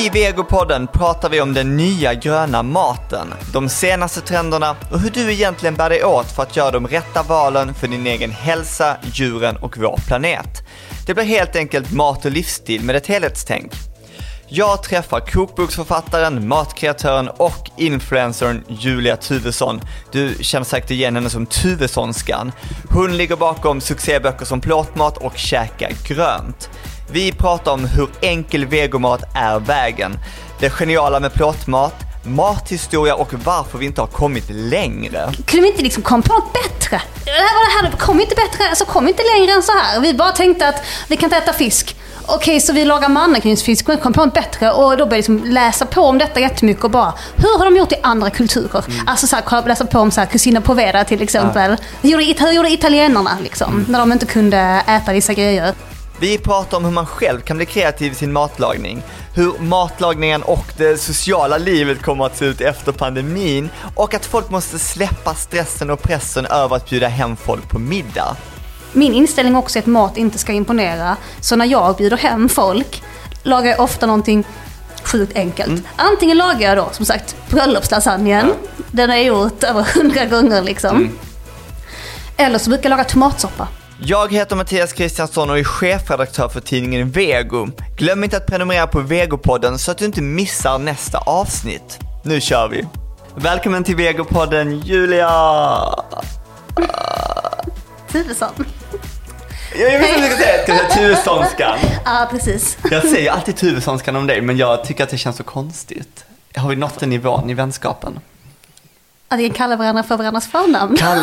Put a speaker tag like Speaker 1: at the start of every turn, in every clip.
Speaker 1: I Vegopodden pratar vi om den nya gröna maten, de senaste trenderna och hur du egentligen bär dig åt för att göra de rätta valen för din egen hälsa, djuren och vår planet. Det blir helt enkelt mat och livsstil med ett helhetstänk. Jag träffar kokboksförfattaren, matkreatören och influencern Julia Tuvesson. Du känner säkert igen henne som Tuvessonskan. Hon ligger bakom succéböcker som Plåtmat och Käka grönt. Vi pratar om hur enkel vegomat är vägen, det geniala med plåtmat, mathistoria och varför vi inte har kommit längre.
Speaker 2: Kunde vi inte liksom komma på något bättre? Det här var det här, kom inte bättre, alltså kom inte längre än så här. Vi bara tänkte att vi kan inte äta fisk. Okej, så vi lagar mannakrynsfisk och kom på något bättre och då började jag liksom läsa på om detta jättemycket och bara, hur har de gjort i andra kulturer? Mm. Alltså så här, läsa på om så här, Cucina Povera till exempel. Ja. Hur, gjorde, hur gjorde italienarna liksom, mm. när de inte kunde äta vissa grejer?
Speaker 1: Vi pratar om hur man själv kan bli kreativ i sin matlagning, hur matlagningen och det sociala livet kommer att se ut efter pandemin och att folk måste släppa stressen och pressen över att bjuda hem folk på middag.
Speaker 2: Min inställning också är att mat inte ska imponera, så när jag bjuder hem folk lagar jag ofta någonting sjukt enkelt. Mm. Antingen lagar jag då som sagt bröllopslasagnen, ja. den har jag gjort över hundra gånger liksom. Mm. Eller så brukar jag laga tomatsoppa.
Speaker 1: Jag heter Mattias Kristiansson och är chefredaktör för tidningen Vego. Glöm inte att prenumerera på Vegopodden så att du inte missar nästa avsnitt. Nu kör vi! Välkommen till Vegopodden Julia!
Speaker 2: Tuvesson.
Speaker 1: Jag vet inte hur jag ska säga, jag säga Tuvessonskan?
Speaker 2: Ja, precis.
Speaker 1: Jag säger alltid Tuvessonskan om dig, men jag tycker att det känns så konstigt. Har vi nått den nivån i vänskapen?
Speaker 2: Att vi kan kalla varandra för varandras förnamn?
Speaker 1: Kall...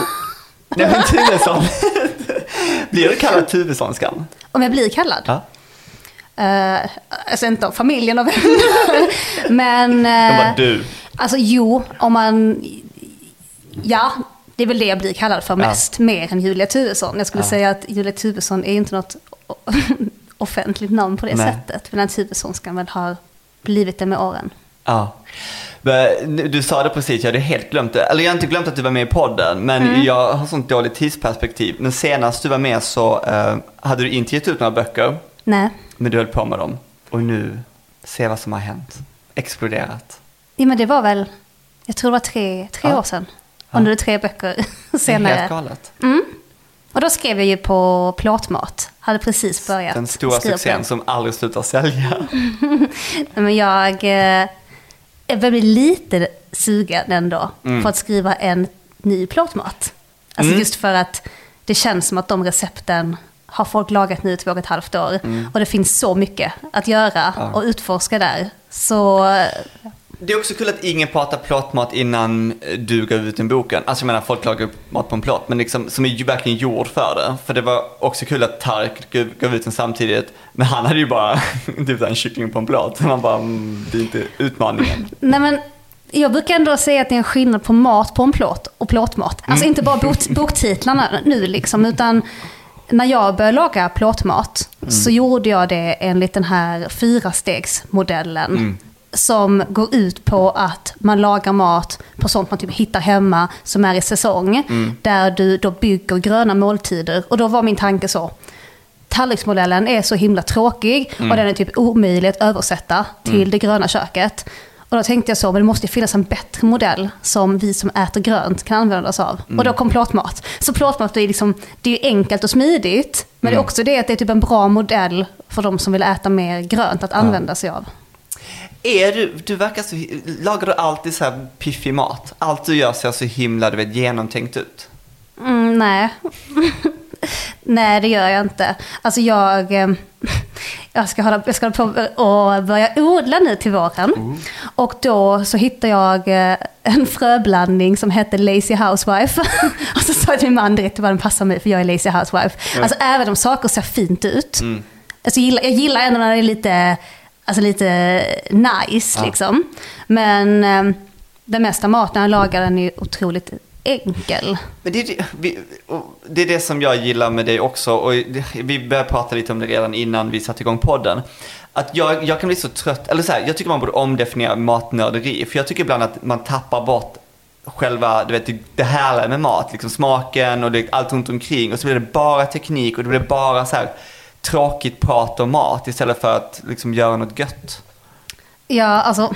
Speaker 1: Nej men Tuvesson. blir du kallad Tuvessonskan?
Speaker 2: Om jag blir kallad? Ja. Uh, alltså inte av familjen och vänner. men... Uh,
Speaker 1: De bara du.
Speaker 2: Alltså jo, om man... Ja, det är väl det jag blir kallad för mest, ja. mer än Julia Tuvesson. Jag skulle ja. säga att Julia Tuvesson är inte något offentligt namn på det Nej. sättet. Men Tuvessonskan väl har blivit det med åren.
Speaker 1: Ja. Du sa det precis, jag hade helt glömt det. Eller jag har inte glömt att du var med i podden, men mm. jag har sånt dåligt tidsperspektiv. Men senast du var med så uh, hade du inte gett ut några böcker.
Speaker 2: Nej.
Speaker 1: Men du höll på med dem. Och nu, se vad som har hänt. Exploderat.
Speaker 2: Ja men det var väl, jag tror det var tre, tre ja. år sedan. Och nu är det tre böcker senare. Det är
Speaker 1: helt galet.
Speaker 2: Mm. Och då skrev jag ju på plåtmat. Hade precis börjat
Speaker 1: Den stora succén som aldrig slutar sälja.
Speaker 2: men jag... Jag börjar bli lite sugen ändå mm. på att skriva en ny plåtmat. Alltså mm. just för att det känns som att de recepten har folk lagat nu i två och ett halvt år. Mm. Och det finns så mycket att göra ja. och utforska där. Så...
Speaker 1: Det är också kul att ingen pratar plåtmat innan du gav ut en boken. Alltså jag menar, folk lagar mat på en plåt, men liksom, som är verkligen gjord för det. För det var också kul att Tark gav ut den samtidigt, men han hade ju bara typ en kyckling på en plåt. Man bara, mm, det är inte utmaningen.
Speaker 2: Nej men, jag brukar ändå säga att det är en skillnad på mat på en plåt och plåtmat. Alltså mm. inte bara bok, boktitlarna nu liksom, utan när jag började laga plåtmat mm. så gjorde jag det enligt den här fyrastegsmodellen. Mm som går ut på att man lagar mat på sånt man typ hittar hemma som är i säsong. Mm. Där du då bygger gröna måltider. Och då var min tanke så. Tallriksmodellen är så himla tråkig mm. och den är typ omöjlig att översätta till mm. det gröna köket. Och då tänkte jag så, men det måste finnas en bättre modell som vi som äter grönt kan använda oss av. Mm. Och då kom plåtmat. Så plåtmat är, liksom, det är enkelt och smidigt, men mm. det är mm. också det att det är typ en bra modell för de som vill äta mer grönt att använda ja. sig av.
Speaker 1: Är du, du verkar så, lagar du alltid så här piffig mat? Allt du gör ser så himla, du vet, genomtänkt ut.
Speaker 2: Mm, nej. nej, det gör jag inte. Alltså jag, eh, jag ska hålla, jag ska hålla på och börja odla nu till våren. Mm. Och då så hittar jag eh, en fröblandning som heter Lazy Housewife. och så sa jag till min man direkt vad den passar mig för jag är Lazy Housewife. Mm. Alltså även om saker ser fint ut. Mm. Alltså, jag, gillar, jag gillar ändå när det är lite alltså lite nice ja. liksom. Men eh, den mesta maten jag lagar den är otroligt enkel.
Speaker 1: Men det, är det, vi, det är det som jag gillar med dig också och vi började prata lite om det redan innan vi satte igång podden. Att jag, jag kan bli så trött, eller så här, jag tycker man borde omdefiniera matnörderi. För jag tycker ibland att man tappar bort själva, du vet, det härliga med mat. Liksom smaken och det, allt runt omkring. Och så blir det bara teknik och det blir bara så här tråkigt prat om mat istället för att liksom göra något gött.
Speaker 2: Ja, alltså,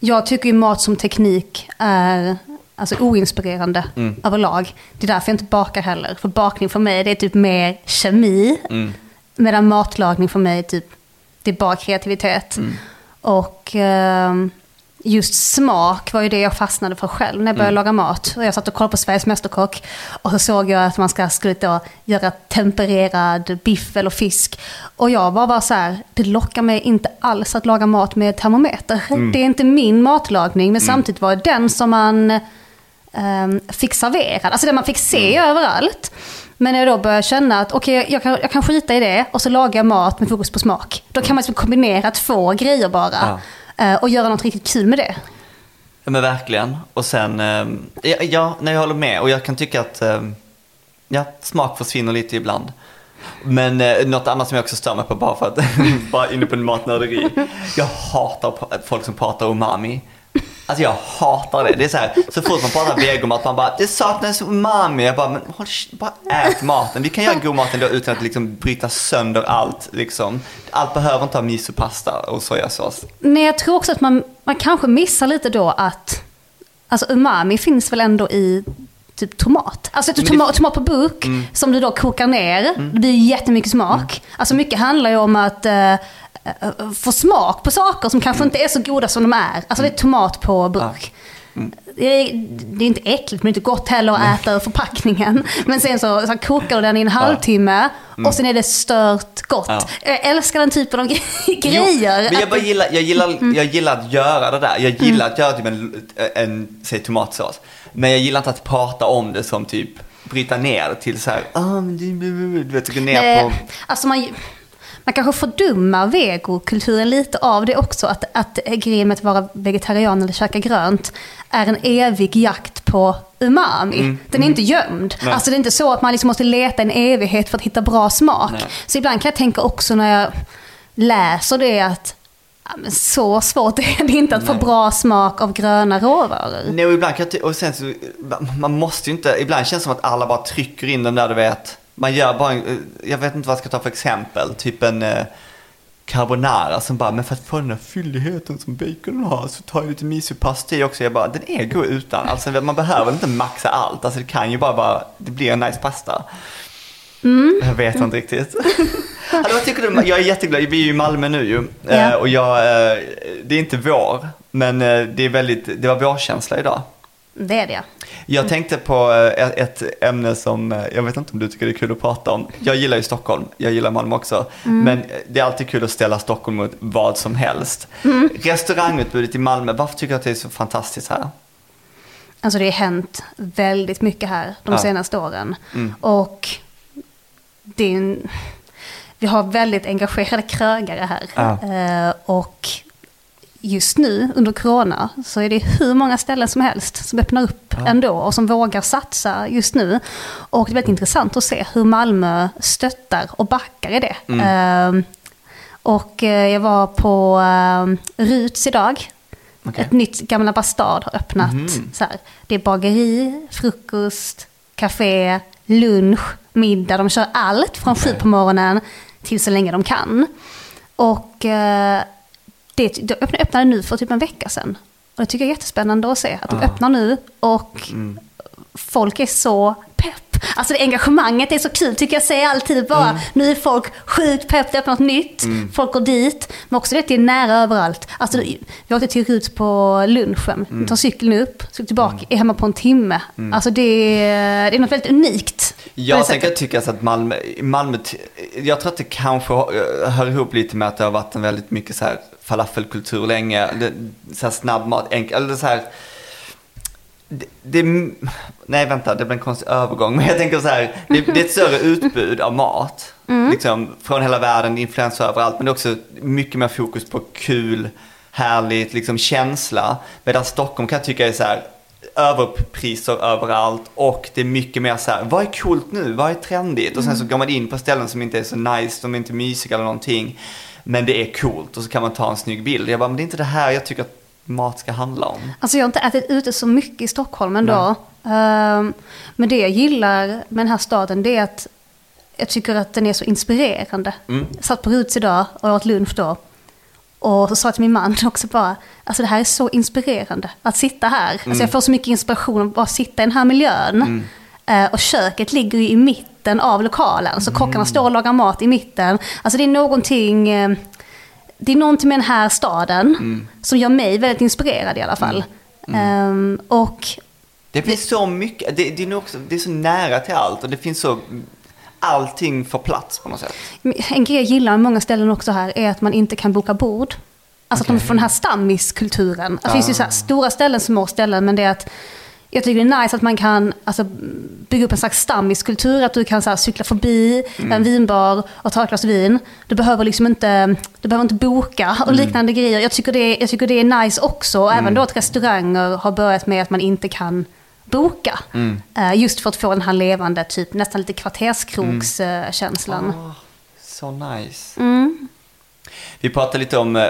Speaker 2: jag tycker ju mat som teknik är alltså, oinspirerande
Speaker 1: Mm.
Speaker 2: överlag. Det är därför jag inte bakar heller. För bakning för mig det är typ mer kemi.
Speaker 1: Mm.
Speaker 2: Medan matlagning för mig är typ, det är bara kreativitet.
Speaker 1: Mm.
Speaker 2: Och ehm, just smak var ju det jag fastnade för själv när jag började
Speaker 1: Mm.
Speaker 2: laga mat. Och jag satt och kollade på Sveriges Mästerkock och så såg jag att man ska, skulle då göra tempererad biff eller fisk. Och jag var bara så här, det lockar mig inte alls att laga mat med termometer.
Speaker 1: Mm.
Speaker 2: Det är inte min matlagning, men samtidigt var det den som man um, fick serverad. Alltså den man fick se
Speaker 1: Mm.
Speaker 2: överallt. Men när jag då började känna att okej, jag, kan, jag kan skita i det och så lagar jag mat med fokus på smak. Då kan man liksom kombinera två grejer bara. eh, Eh, och göra något riktigt kul med det.
Speaker 1: Ja men verkligen. Och sen, eh, ja, ja, nej, jag håller med. Och jag kan tycka att eh, ja, smak försvinner lite ibland. Men eh, något annat som jag också stör mig på bara för att, bara inne på en matnörderi. Jag hatar folk som pratar umami. Alltså jag hatar det. Det är så här, så fort man pratar vegomat, man bara det saknas umami. Jag bara, men håll, bara ät maten. Vi kan göra god mat ändå utan att liksom bryta sönder allt. Liksom. Allt behöver inte ha misopasta och sojasås.
Speaker 2: Nej, jag tror också att man, man kanske missar lite då att alltså umami finns väl ändå i typ tomat. Alltså typ
Speaker 1: Men
Speaker 2: tomat, tomat på burk som du då kokar ner. Det blir jättemycket smak. Alltså mycket handlar ju om att eh, få smak på saker som kanske inte är så goda som de är. Alltså det är tomat på burk. Det, är, det är inte äckligt men det är inte gott heller att äta ur förpackningen. Men sen så, så kokar du den i en halvtimme och sen är det stört gott.
Speaker 1: Ja.
Speaker 2: Jag älskar den typen av gre- grejer.
Speaker 1: Jo, men jag, bara gillar, jag, gillar, jag gillar att göra det där. Jag gillar att göra typ en, en säg tomatsås. Men jag gillar inte att prata om det som typ bryta ner till så här, ah, men du, du vet, gå ner på...
Speaker 2: Alltså man, man kanske fördummar vegokulturen lite av det också. Att, att grejen med att vara vegetarian eller käka grönt är en evig jakt på umami. Den är inte gömd.
Speaker 1: Mm, Nej.
Speaker 2: Alltså det är inte så att man liksom måste leta en evighet för att hitta bra smak.
Speaker 1: Nej.
Speaker 2: Så ibland kan jag tänka också när jag läser det att ja, så svårt är det inte att få
Speaker 1: Nej.
Speaker 2: bra smak av gröna råvaror.
Speaker 1: Nej, och ibland kan jag och sen så, man måste ju inte, ibland känns det som att alla bara trycker in den där du vet, man gör bara, en, eh, jag vet inte vad jag ska ta för exempel, typ en eh, carbonara som bara, men för att få den där fylligheten som bacon har så tar jag lite misopasta i också. Jag bara, den är god utan. Alltså man behöver inte maxa allt. Alltså det kan ju bara vara, det blir en nice pasta. Jag vet inte riktigt. Hallå, vad tycker du? Jag är jätteglad, vi är ju i Malmö nu ju. Eh, Och jag, eh, det är inte vår, men det är väldigt, det var vårkänsla idag.
Speaker 2: Det är det.
Speaker 1: Jag tänkte på eh, ett ämne som, eh, jag vet inte om du tycker det är kul att prata om. Jag gillar ju Stockholm, jag gillar Malmö också. Men eh, det är alltid kul att ställa Stockholm mot vad som helst. Restaurangutbudet i Malmö, varför tycker du att det är så fantastiskt här?
Speaker 2: Alltså det har hänt väldigt mycket här de
Speaker 1: Ja.
Speaker 2: senaste åren.
Speaker 1: Mm.
Speaker 2: Och det är en, vi har väldigt engagerade krögare här.
Speaker 1: Ja.
Speaker 2: Och just nu under corona så är det hur många ställen som helst som öppnar upp
Speaker 1: Ja.
Speaker 2: ändå och som vågar satsa just nu. Och det är väldigt intressant att se hur Malmö stöttar och backar i det.
Speaker 1: Mm.
Speaker 2: Eh, och eh, jag var på eh, Ruts idag.
Speaker 1: Okej.
Speaker 2: Ett nytt Gamla Bastard har öppnat.
Speaker 1: Mhm.
Speaker 2: Så här. Det är bageri, frukost, café, lunch, middag. De kör allt från sju
Speaker 1: Okej.
Speaker 2: på morgonen till så länge de kan. Och eh, det de öppnade, nu för typ en vecka sedan. Och det tycker jag är jättespännande att se. Att de
Speaker 1: Ah.
Speaker 2: öppnar nu och
Speaker 1: Mm.
Speaker 2: folk är så pepp. Alltså det engagemanget är så kul tycker jag säger alltid bara.
Speaker 1: Mm.
Speaker 2: Nu är folk sjukt pepp, det öppnar något nytt. Folk går dit. Men också det att det är nära överallt. Alltså
Speaker 1: Mm.
Speaker 2: vi åkte till Rut på lunchen. Vi tar cykeln upp, cyklar tillbaka,
Speaker 1: Mm.
Speaker 2: är hemma på en timme. Alltså det är, det är något väldigt unikt.
Speaker 1: Jag tänker tycka att Malmö, Malmö, jag tror att det kanske hör ihop lite med att det har varit en väldigt mycket så här falafelkultur länge. Det, så här snabb mat, enkel, eller så här. Det, det, nej vänta, det blir en konstig övergång. Men jag tänker så här, det, det är ett större utbud av mat. Liksom, från hela världen, influenser överallt. Men det är också mycket mer fokus på kul, härligt, liksom känsla. Medan Stockholm kan jag tycka är så här, överpriser överallt och det är mycket mer så här, vad är coolt nu, vad är trendigt? Och sen så går man in på ställen som inte är så nice, som inte är mysiga eller någonting. Men det är coolt och så kan man ta en snygg bild. Jag bara, men det är inte det här jag tycker att mat ska handla om.
Speaker 2: Alltså jag har inte ätit ute så mycket i Stockholm ändå. Ehm, men det jag gillar med den här staden det är att jag tycker att den är så inspirerande.
Speaker 1: Mm.
Speaker 2: Jag satt på Ruts idag och åt lunch då. Och så sa jag till min man också bara, alltså det här är så inspirerande att sitta här. Alltså jag får så mycket inspiration av att bara sitta i den här miljön. Eh, och köket ligger ju i mitten av lokalen, så kockarna står och lagar mat i mitten. Alltså det är någonting, eh, det är någonting med den här staden som gör mig väldigt inspirerad i alla fall. Ehm, och
Speaker 1: Det finns så mycket, det, det, är också, det är så nära till allt och det finns så, allting får plats på något sätt.
Speaker 2: En grej jag gillar med många ställen också här är att man inte kan boka bord. Alltså att de får den här stammiskulturen. Det finns ju så här stora ställen, små ställen, men det är att jag tycker det är nice att man kan alltså, bygga upp en slags stammiskultur. Att du kan så här, cykla förbi en vinbar och ta ett glas vin. Du behöver liksom inte, du behöver inte boka och liknande grejer. Jag tycker, det, jag tycker det är nice också. Även då att restauranger har börjat med att man inte kan boka. Eh, just för att få den här levande, typ nästan lite kvarterskrogskänslan.
Speaker 1: Åh, så nice.
Speaker 2: Mm.
Speaker 1: Vi pratade lite om, eh,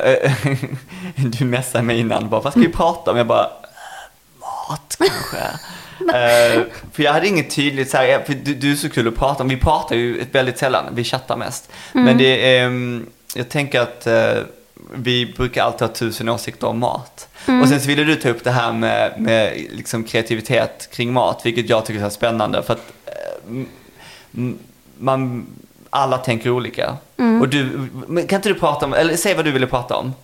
Speaker 1: du messade mig innan, bara, vad ska vi prata om? Jag bara, "Eh, mat kanske. Eh, för jag hade inget tydligt så här, för du, du är så kul att prata om, vi pratar ju väldigt sällan, vi chattar mest. Men det är, ehm, jag tänker att eh, vi brukar alltid ha tusen åsikter om mat. Och sen så ville du ta upp det här med, med liksom kreativitet kring mat, vilket jag tycker är spännande. För att eh, m- man, alla tänker olika. Och du, kan inte du prata om, eller säg vad du ville prata om?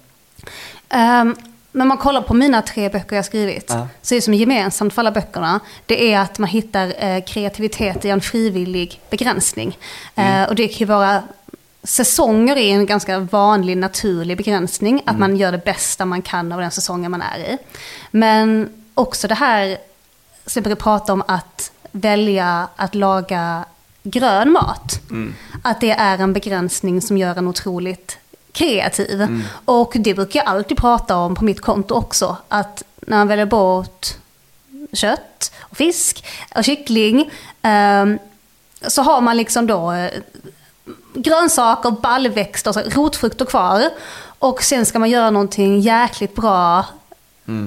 Speaker 2: Um, men man kollar på mina tre böcker jag skrivit,
Speaker 1: Ja.
Speaker 2: så är det som gemensamt för alla böckerna, det är att man hittar eh, kreativitet i en frivillig begränsning. Eh, och det kan ju vara Säsonger är en ganska vanlig naturlig begränsning, att man gör det bästa man kan av den säsongen man är i. Men också det här, som jag prata om, att välja att laga grön mat. Att det är en begränsning som gör en otroligt kreativ. Och det brukar jag alltid prata om på mitt konto också. Att när man väljer bort kött och fisk och kyckling ehm, så har man liksom då eh, grönsaker, baljväxter, så rotfrukter kvar. Och sen ska man göra någonting jäkligt bra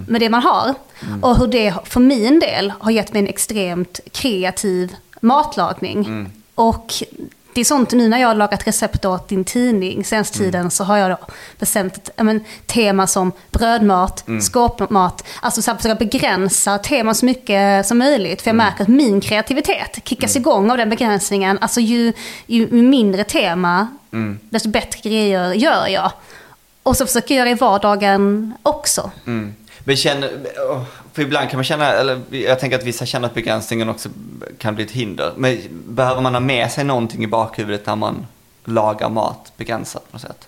Speaker 2: med det man har. Och hur det för min del har gett mig en extremt kreativ matlagning. Och det är sånt nu när jag har lagat recept åt din tidning senaste tiden så har jag då bestämt men, tema som brödmat, skåpmat. Alltså så här, försöka begränsa teman så mycket som möjligt. För jag märker att min kreativitet kickas igång av den begränsningen. Alltså ju, ju mindre tema, desto bättre grejer gör jag. Och så försöker jag göra i vardagen också.
Speaker 1: Mm. Men känner, för ibland kan man känna, eller jag tänker att vissa känner att begränsningen också kan bli ett hinder. Men behöver man ha med sig någonting i bakhuvudet när man lagar mat begränsat på något sätt?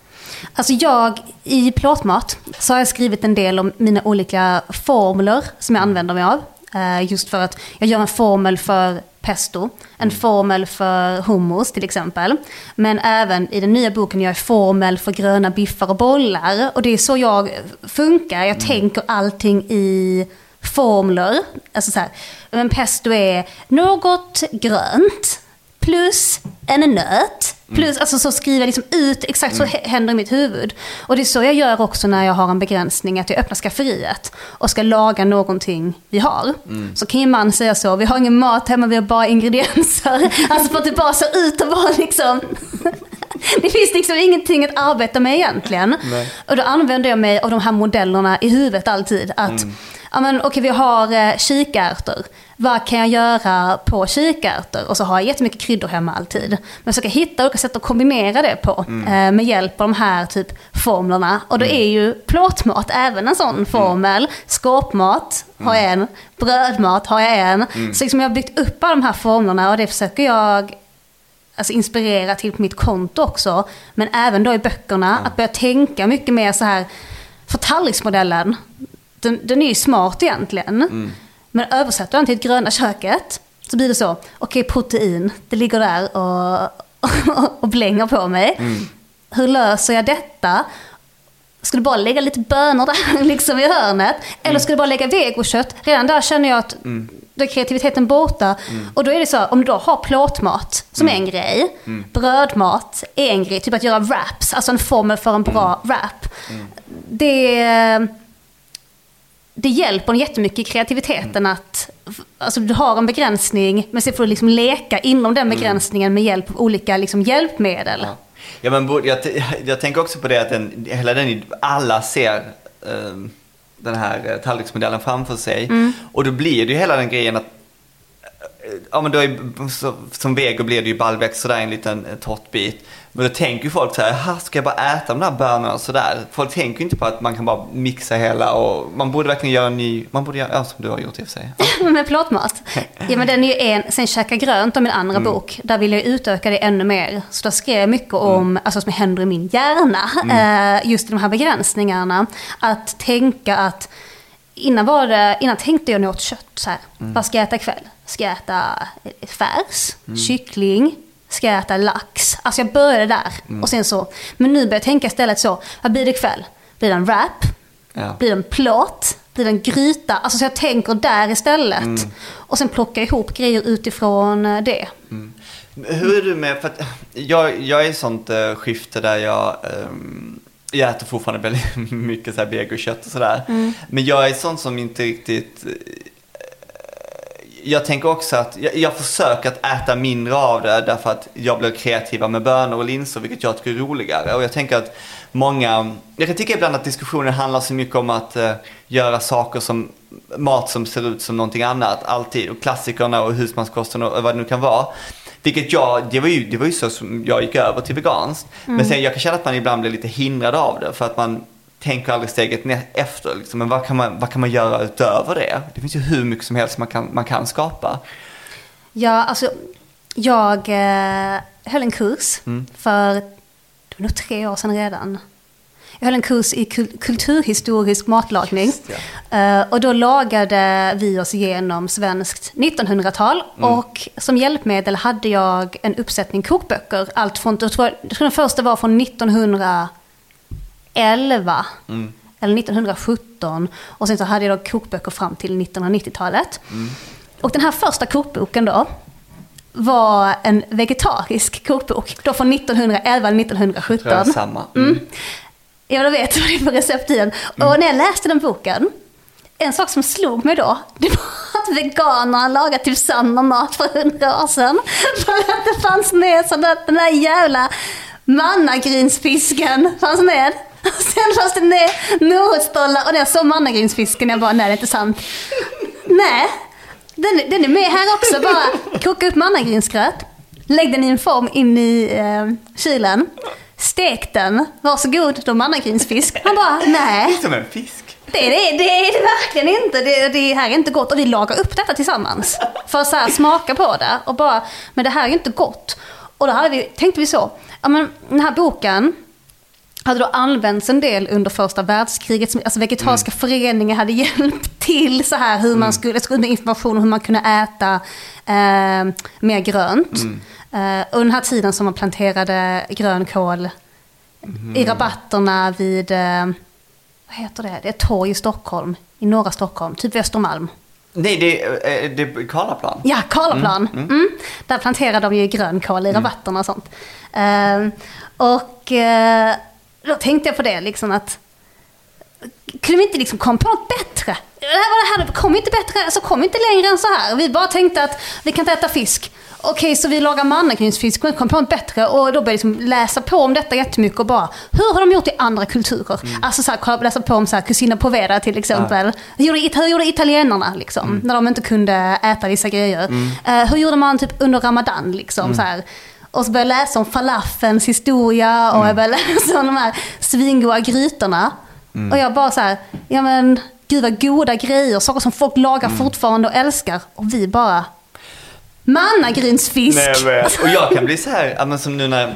Speaker 2: Alltså jag, i plåtmat, så har jag skrivit en del om mina olika formler som jag använder mig av. Eh, Just för att jag gör en formel för pesto, en formel för hummus till exempel. Men även i den nya boken gör jag formel för gröna biffar och bollar. Och det är så jag funkar, jag tänker allting i formler. Alltså så här, men pesto är något grönt plus en nöt. Plus, alltså så skriver jag liksom ut, exakt så hä- händer i mitt huvud. Och det är så jag gör också när jag har en begränsning, att jag öppnar skafferiet och ska laga någonting vi har. Så kan ju man säga så, vi har ingen mat hemma, vi har bara ingredienser. Alltså för att det bara ser ut att vara liksom... Det finns liksom ingenting att arbeta med egentligen.
Speaker 1: Nej.
Speaker 2: Och då använder jag mig av de här modellerna i huvudet alltid. Att, ja men okej vi har eh, kikärtor. Vad kan jag göra på kikärtor? Och så har jag jättemycket kryddor hemma alltid. Men jag försöker hitta olika sätt att kombinera det på. Eh, med hjälp av de här typ formlerna. Och då är ju plåtmat även en sån formel. Skåpmat har jag en. Brödmat har jag en. Så liksom jag har byggt upp alla de här formlerna och det försöker jag alltså inspirera till på mitt konto också. Men även då i böckerna, att börja tänka mycket mer så här. För tallriksmodellen, den, den är ju smart egentligen. Men översätter den till ett gröna köket så blir det så, okej protein, det ligger där och, och blänger på mig. Hur löser jag detta? Ska du bara lägga lite bönor där liksom i hörnet? Eller ska du bara lägga vegokött? Redan där känner jag att då är kreativiteten borta. Och då är det så, om du då har plåtmat som är en grej, brödmat är en grej, typ att göra wraps, alltså en formel för en bra wrap. Det, det hjälper en jättemycket i kreativiteten att alltså, du har en begränsning, men så får du liksom leka inom den begränsningen med hjälp av olika liksom, hjälpmedel.
Speaker 1: Ja. Ja, men jag, jag tänker också på det att den, hela den, alla ser eh, den här eh, tallriksmodellen framför sig. Och då blir det ju hela den grejen att eh, Ja men då är, så, som vego blir det ju baljväxt sådär en liten eh, tårtbit. Men då tänker ju folk så här, "Jaha, ska jag bara äta de där bönorna sådär? Folk tänker ju inte på att man kan bara mixa hela och man borde verkligen göra en ny, man borde göra, ja som du har gjort i och för sig.
Speaker 2: med plåtmat. Ja men den är ju en, sen Käka grönt om min andra
Speaker 1: Mm.
Speaker 2: bok, där vill jag utöka det ännu mer. Så där skrev jag mycket om,
Speaker 1: Mm.
Speaker 2: alltså som händer i min hjärna, eh, just de här begränsningarna. Att tänka att, innan var det, innan tänkte jag åt kött så här,
Speaker 1: Mm.
Speaker 2: vad ska jag äta ikväll? Ska jag äta eh, färs, kyckling, ska jag äta lax? Alltså jag började där.
Speaker 1: Mm.
Speaker 2: Och sen så, men nu börjar jag tänka istället så, vad blir det ikväll? Blir det en wrap?
Speaker 1: Ja.
Speaker 2: Blir det en plåt? Blir det en gryta? Alltså så jag tänker där istället. Och sen plockar jag ihop grejer utifrån eh, det.
Speaker 1: Hur är du med, för att jag, jag är i sånt uh, skifte där jag, ehm, jag äter fortfarande väldigt mycket så här vegokött och sådär. Men jag är sån som inte riktigt, eh, jag tänker också att jag, jag försöker att äta mindre av det därför att jag blir kreativare med bönor och linser vilket jag tycker är roligare. Och jag tänker att många, jag kan tycka ibland att diskussionen handlar så mycket om att eh, göra saker som mat som ser ut som någonting annat alltid. Och klassikerna och husmanskosten och vad det nu kan vara. Vilket jag, det var ju, det var ju så som jag gick över till veganskt. Men sen jag kan känna att man ibland blir lite hindrad av det för att man tänker aldrig steget efter. Liksom. Men vad kan, man, vad kan man göra utöver det? Det finns ju hur mycket som helst man kan, man kan skapa.
Speaker 2: Ja, alltså jag eh, höll en kurs för, det var nog tre år sedan redan. Jag höll en kurs i kul- kulturhistorisk matlagning.
Speaker 1: Just
Speaker 2: Eh, och då lagade vi oss igenom svenskt 1900-tal. Och som hjälpmedel hade jag en uppsättning kokböcker. Allt från, jag tror, jag tror den första var från 1911. Eller 1917. Och sen så hade jag då kokböcker fram till 1990-talet. Och den här första kokboken då var en vegetarisk kokbok. Då från 1911 eller 1917.
Speaker 1: Tror jag samma. Mm.
Speaker 2: Ja, då vet vad det är för recept i den. Och när jag läste den boken, en sak som slog mig då, det var att veganerna lagat typ samma mat för hundra år sedan. För att det fanns med sån där, den där jävla mannagrynsfisken fanns med. Sen fanns det med morotsstollar och när jag såg mannagrynsfisken, jag bara, nej det är inte sant. Nej, den, den är med här också. Bara koka upp mannagrynsgröt, lägg den i en form in i eh, kylen, stek den, varsågod, då mannagrynsfisk. Han bara, nej.
Speaker 1: Som en fisk.
Speaker 2: Det är det, det, är det verkligen inte. Det, det här är inte gott. Och vi lagar upp detta tillsammans. För att så här smaka på det. Och bara, men det här är inte gott. Och då hade vi, tänkte vi så, ja men den här boken hade då använts en del under första världskriget. Alltså vegetariska föreningar hade hjälpt till så här hur man skulle, med information om hur man kunde äta eh, mer grönt. Eh, och den här tiden som man planterade grönkål i rabatterna vid, eh, vad heter det, det är ett torg i Stockholm, i norra Stockholm, typ Östermalm.
Speaker 1: Nej, det är, eh, det är Karlaplan.
Speaker 2: Ja, Karlaplan. Mm. Där planterar de ju grönkål i rabatterna och sånt. Eh, och eh, då tänkte jag på det, liksom att kunde vi inte liksom komma på något bättre? Det här, var det här, kom inte bättre, alltså kom inte längre än så här. Vi bara tänkte att vi kan inte äta fisk. Okej, så vi lagar mannagrynsfisk, men kom på något bättre. Och då började jag liksom läsa på om detta jättemycket och bara, hur har de gjort i andra kulturer? Alltså så här, läsa på om så här, Cucina Povera till exempel. Hur gjorde, hur gjorde italienarna liksom, när de inte kunde äta vissa grejer? Eh, hur gjorde man typ under Ramadan liksom så här? Och så började jag läsa om falafelns historia och jag började läsa om de här svingoda grytorna. Och jag bara så här, ja men gud vad goda grejer, saker som folk lagar fortfarande och älskar. Och vi bara, mannagrynsfisk.
Speaker 1: Nej, jag. Och jag kan bli så här, men som nu när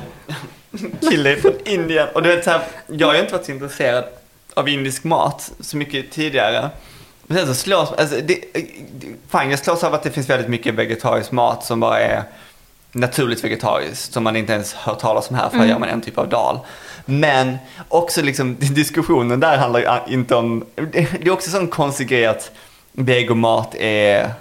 Speaker 1: kille från Indien. Och du vet så här, jag har ju inte varit så intresserad av indisk mat så mycket tidigare. Men sen så slås, alltså det, fine, jag slås av att det finns väldigt mycket vegetarisk mat som bara är naturligt vegetariskt som man inte ens hör talas om här för här gör man en typ av dal. Men också liksom diskussionen där handlar ju inte om, det är också sån konstig grej att vegomat är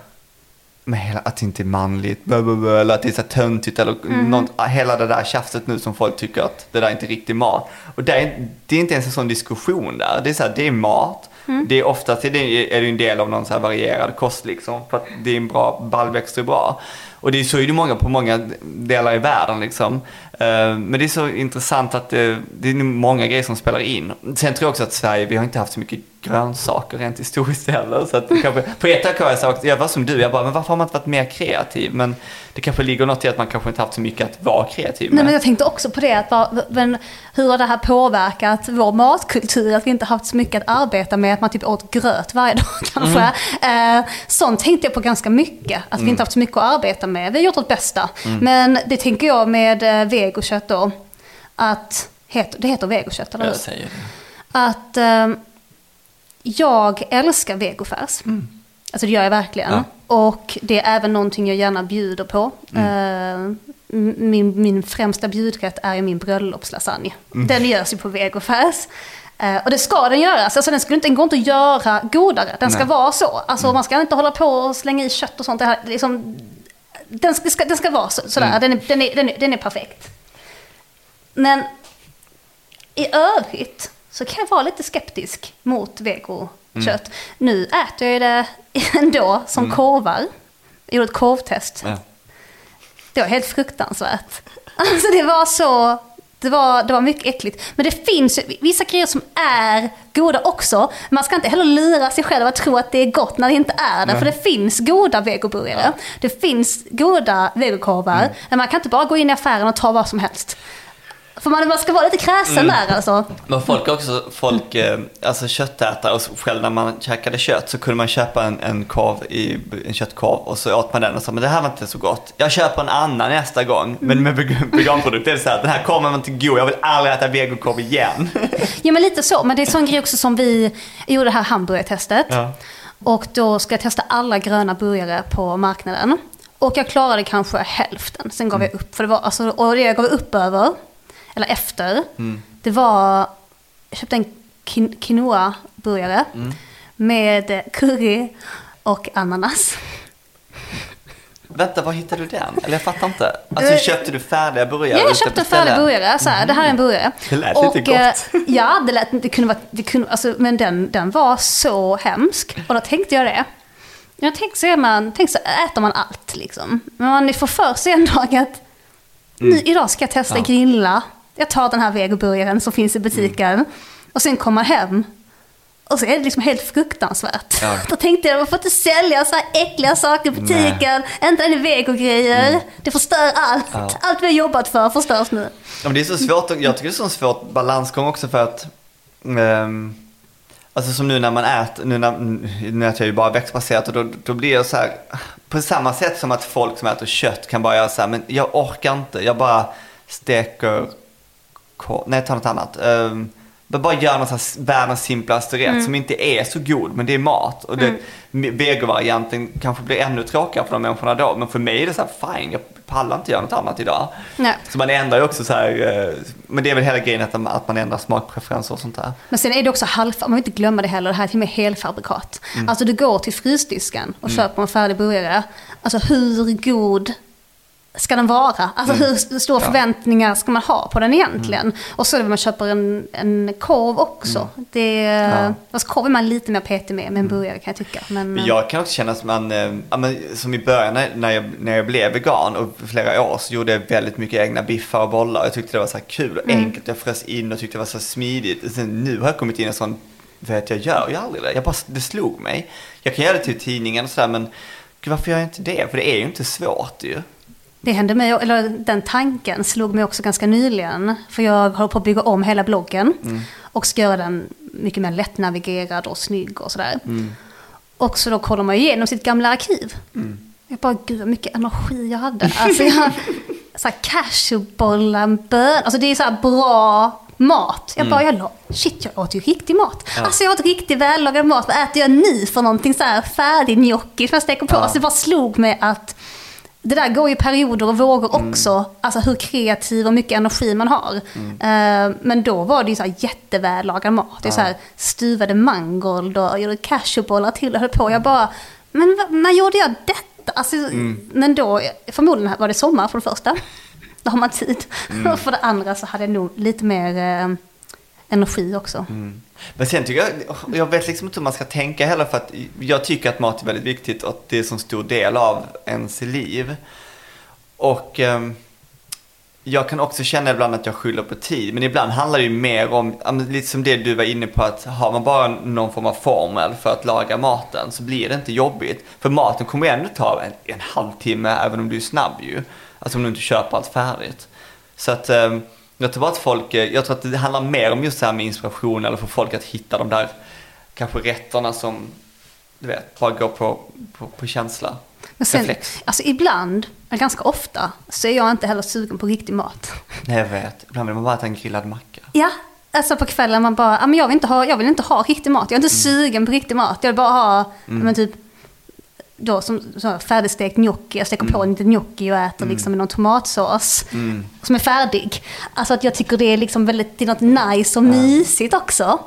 Speaker 1: men hela, att det inte är manligt, blah, blah, blah, eller att det är så töntigt eller något, hela det där tjafset nu som folk tycker att det där är inte riktig mat. Och det är, det är inte ens en sån diskussion där. Det är så här, det är mat. Det är oftast är det, är det en del av någon så här varierad kost liksom. För att det är en bra, baljväxter är bra. Och det är så är det många på många delar i världen liksom. Eh, Men det är så intressant att det, det är många grejer som spelar in. Sen tror jag också att Sverige, vi har inte haft så mycket grönsaker rent historiskt heller. Så att kanske, på ett tag har jag sagt, jag var som du, jag bara, men varför har man inte varit mer kreativ? Men det kanske ligger något i att man kanske inte haft så mycket att vara kreativ med.
Speaker 2: Nej, men jag tänkte också på det, att bara, men hur har det här påverkat vår matkultur? Att vi inte haft så mycket att arbeta med, att man typ åt gröt varje dag kanske. Eh, sånt tänkte jag på ganska mycket, att vi inte haft så mycket att arbeta med. Vi har gjort vårt bästa. Men det tänker jag med eh, vegokött då, att, det heter vegokött, eller hur?
Speaker 1: jag säger det.
Speaker 2: Att eh, jag älskar vegofärs. Alltså det gör jag verkligen.
Speaker 1: Ja.
Speaker 2: Och det är även någonting jag gärna bjuder på. Eh, min, min främsta bjudrätt är ju min bröllopslasagne. Den görs ju på vegofärs. Eh, och det ska den göras. Alltså den, skulle inte, den går inte att göra godare. Den ska
Speaker 1: Nej.
Speaker 2: vara så. Alltså man ska inte hålla på och slänga i kött och sånt. Det här, liksom, den, ska, den ska- vara så, sådär. Den, är, den, är, den, är, den är perfekt. Men i övrigt så kan jag vara lite skeptisk mot vegokött. Nu äter jag det ändå som korvar. Jag gjorde ett korvtest.
Speaker 1: Ja.
Speaker 2: Det var helt fruktansvärt. Alltså det var så... Det var, det var mycket äckligt. Men det finns vissa grejer som är goda också. Man ska inte heller lura sig själv att tro att det är gott när det inte är det. För det finns goda vegoburgare. Det finns goda vegokorvar. Men man kan inte bara gå in i affären och ta vad som helst. För man, man ska vara lite kräsen där alltså.
Speaker 1: Men folk också, folk, eh, alltså köttätare och själv när man käkade kött så kunde man köpa en, en korv i, en köttkorv och så åt man den och sa men det här var inte så gott. Jag köper en annan nästa gång. Men med veg- veganprodukter är det så här, den här korven var inte god, jag vill aldrig äta vegokorv igen.
Speaker 2: Ja men lite så, men det är en sån grej också som vi gjorde det här hamburgertestet.
Speaker 1: Ja.
Speaker 2: Och då ska jag testa alla gröna burgare på marknaden. Och jag klarade kanske hälften, sen gav jag upp. För det var, alltså, och det jag gav upp över, eller efter, det var, jag köpte en quinoa-burgare med curry och ananas.
Speaker 1: Vänta, var hittade du den? Eller jag fattar inte. Alltså köpte du färdiga burgare?
Speaker 2: Ja, jag köpte
Speaker 1: på
Speaker 2: en färdig
Speaker 1: ställen?
Speaker 2: burgare. Så här, Det här är en burgare.
Speaker 1: Det lät lite
Speaker 2: eh,
Speaker 1: gott.
Speaker 2: Ja, det, lät, det kunde vara, det kunde, alltså, men den, den var så hemsk. Och då tänkte jag det. Jag tänkte så, man, tänk så äter man allt liksom. Men man får för sig en dag att nu, idag ska jag testa
Speaker 1: Mm. Ja.
Speaker 2: grilla. Jag tar den här vegoburgaren som finns i butiken.
Speaker 1: Mm.
Speaker 2: Och sen kommer hem. Och så är det liksom helt fruktansvärt.
Speaker 1: Ja.
Speaker 2: Då tänkte jag, man får inte sälja så här äckliga saker i butiken. Inte en vegogrejer. Det förstör allt.
Speaker 1: Mm. Ja.
Speaker 2: Allt vi har jobbat för förstörs nu.
Speaker 1: Ja, men det är så svårt, jag tycker det är så en svår balansgång också för att ehm, Alltså som nu när man äter, nu, när, nu äter jag ju bara växtbaserat och då, då blir jag så här På samma sätt som att folk som äter kött kan bara göra så här, men jag orkar inte, jag bara steker korv, nej ta något annat. Um, bara gör någon så här världens simplaste rätt som inte är så god men det är mat. Och det, vegovarianten kanske blir ännu tråkigare för de människorna då. Men för mig är det så här, fine, jag pallar inte göra något annat idag.
Speaker 2: Nej.
Speaker 1: Så man ändrar ju också så här, eh, men det är väl hela grejen att man, att man ändrar smakpreferenser och sånt där.
Speaker 2: Men sen är det också halv, man vill inte glömma det heller, det här är till och med helfabrikat.
Speaker 1: Mm.
Speaker 2: Alltså du går till frysdisken och köper en färdig burgare. Alltså hur god ska den vara? Alltså
Speaker 1: Mm.
Speaker 2: hur stora förväntningar ska man ha på den egentligen? Och så är det när man köper en, en korv också. Det,
Speaker 1: Mm. Ja.
Speaker 2: alltså korv är man lite mer petig med, med en burgare kan jag tycka. Men,
Speaker 1: jag kan också känna som man, ja, men som i början när- jag, när jag blev vegan och flera år så gjorde jag väldigt mycket egna biffar och bollar. Jag tyckte det var så här kul och enkelt. Jag frös in och tyckte det var så smidigt. Sen nu har jag kommit in i en sån, vet jag gör ju aldrig det. Jag bara, det slog mig. Jag kan göra det till tidningen och sådär men gud, varför gör jag inte det? För det är ju inte svårt ju.
Speaker 2: Det hände mig, eller den tanken slog mig också ganska nyligen. För jag håller på att bygga om hela bloggen. Och ska göra den mycket mer lättnavigerad och snygg och sådär. Och så då kollar man igenom sitt gamla arkiv. Jag bara, gud vad mycket energi jag hade. Alltså jag, så här cashewbollar, bön, alltså det är så här bra mat. Jag bara, jag la, shit jag åt ju riktig mat. Alltså jag åt riktigt vällagad mat. Vad äter jag nu för någonting så här färdig gnocchi som jag steker på?
Speaker 1: Ja.
Speaker 2: Alltså det bara slog mig att det där går ju perioder och vågor också. Alltså hur kreativ och mycket energi man har. Eh, men då var det ju så här jättevällagad mat. Det är så här stuvade mangold och jag gjorde cashewbollar till och höll på. Jag bara, men när gjorde jag detta? Alltså, Men då, förmodligen var det sommar för det första. Då har man tid. Och för det andra så hade jag nog lite mer eh, energi också. Mm.
Speaker 1: Men sen tycker jag, jag vet liksom inte hur man ska tänka heller för att jag tycker att mat är väldigt viktigt och att det är en så stor del av ens liv. Och eh, jag kan också känna ibland att jag skyller på tid. Men ibland handlar det ju mer om, lite som det du var inne på, att har man bara någon form av formel för att laga maten så blir det inte jobbigt. För maten kommer ju ändå ta en, en halvtimme även om du är snabb ju. Alltså om du inte köper allt färdigt. Så att eh, jag tror att folk, eh, jag tror att det handlar mer om just det här med inspiration eller för folk att hitta de där kanske rätterna som, du vet, bara går på, på, på känsla.
Speaker 2: Men sen,
Speaker 1: Reflex.
Speaker 2: alltså ibland, ganska ofta, så är jag inte heller sugen på riktig mat.
Speaker 1: Nej, jag vet. Ibland vill man bara äta en grillad macka.
Speaker 2: Ja, alltså på kvällen man bara, "Ah, men jag vill, inte ha, jag vill inte ha riktig mat. Jag är inte sugen på riktig mat. Jag vill bara ha, men typ, då som så färdigstekt gnocchi. Jag steker på en liten gnocchi och äter liksom med någon tomatsås. Som är färdig. Alltså att jag tycker det är liksom väldigt, det är något nice och mysigt också.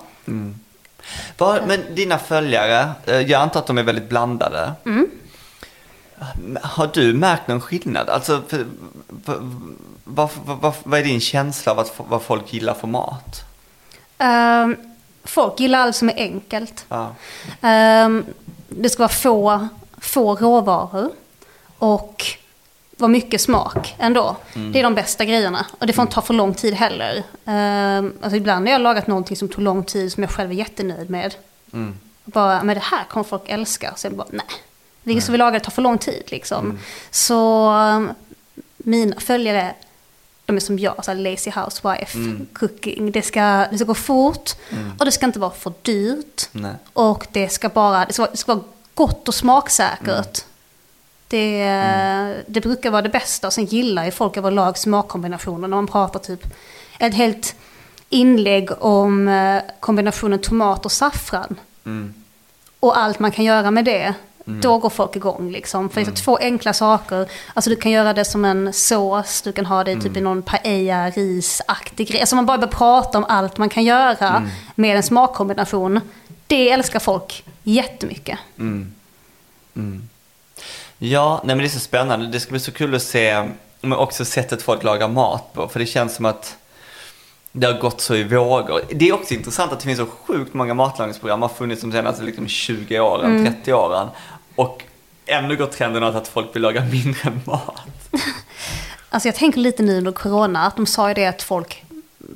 Speaker 1: Vad- Men dina följare, eh, jag antar att de är väldigt blandade.
Speaker 2: Mm.
Speaker 1: Har du märkt någon skillnad? Alltså, vad, vad, vad, är din känsla av att, vad folk gillar för mat?
Speaker 2: Ehm, folk gillar allt som är enkelt.
Speaker 1: Ja.
Speaker 2: Ehm, det ska vara få, få råvaror och vara mycket smak ändå. Det är de bästa grejerna. Och det får inte ta för lång tid heller. Ehm, alltså ibland har jag lagat någonting som tog lång tid som jag själv är jättenöjd med.
Speaker 1: Mm.
Speaker 2: Bara, men det här kommer folk älska. Så jag bara, nej. Det som vi lagar tar för lång tid liksom. Så um, mina följare, de är som jag, så lazy housewife, cooking. Det ska, det ska gå fort och det ska inte vara för dyrt.
Speaker 1: Nej.
Speaker 2: Och det ska bara, det ska det ska vara gott och smaksäkert. Det, det brukar vara det bästa. Sen gillar ju folk överlag smakkombinationer. När man pratar typ ett helt inlägg om eh, kombinationen tomat och saffran.
Speaker 1: Mm.
Speaker 2: Och allt man kan göra med det. Då går folk igång liksom. För det är så två enkla saker. Alltså du kan göra det som en sås, du kan ha det typ i någon paella, risaktig grej. Alltså man bara börjar prata om allt man kan göra med en smakkombination. Det älskar folk jättemycket.
Speaker 1: Ja, nej men det är så spännande. Det ska bli så kul att se, men också sättet folk lagar mat på. För det känns som att det har gått så i vågor. Det är också intressant att det finns så sjukt många matlagningsprogram. har funnits de senaste liksom 20 åren, 30 åren. Och ändå går trenden åt att folk vill laga mindre mat.
Speaker 2: Alltså jag tänker lite nu under corona, att de sa ju det att folk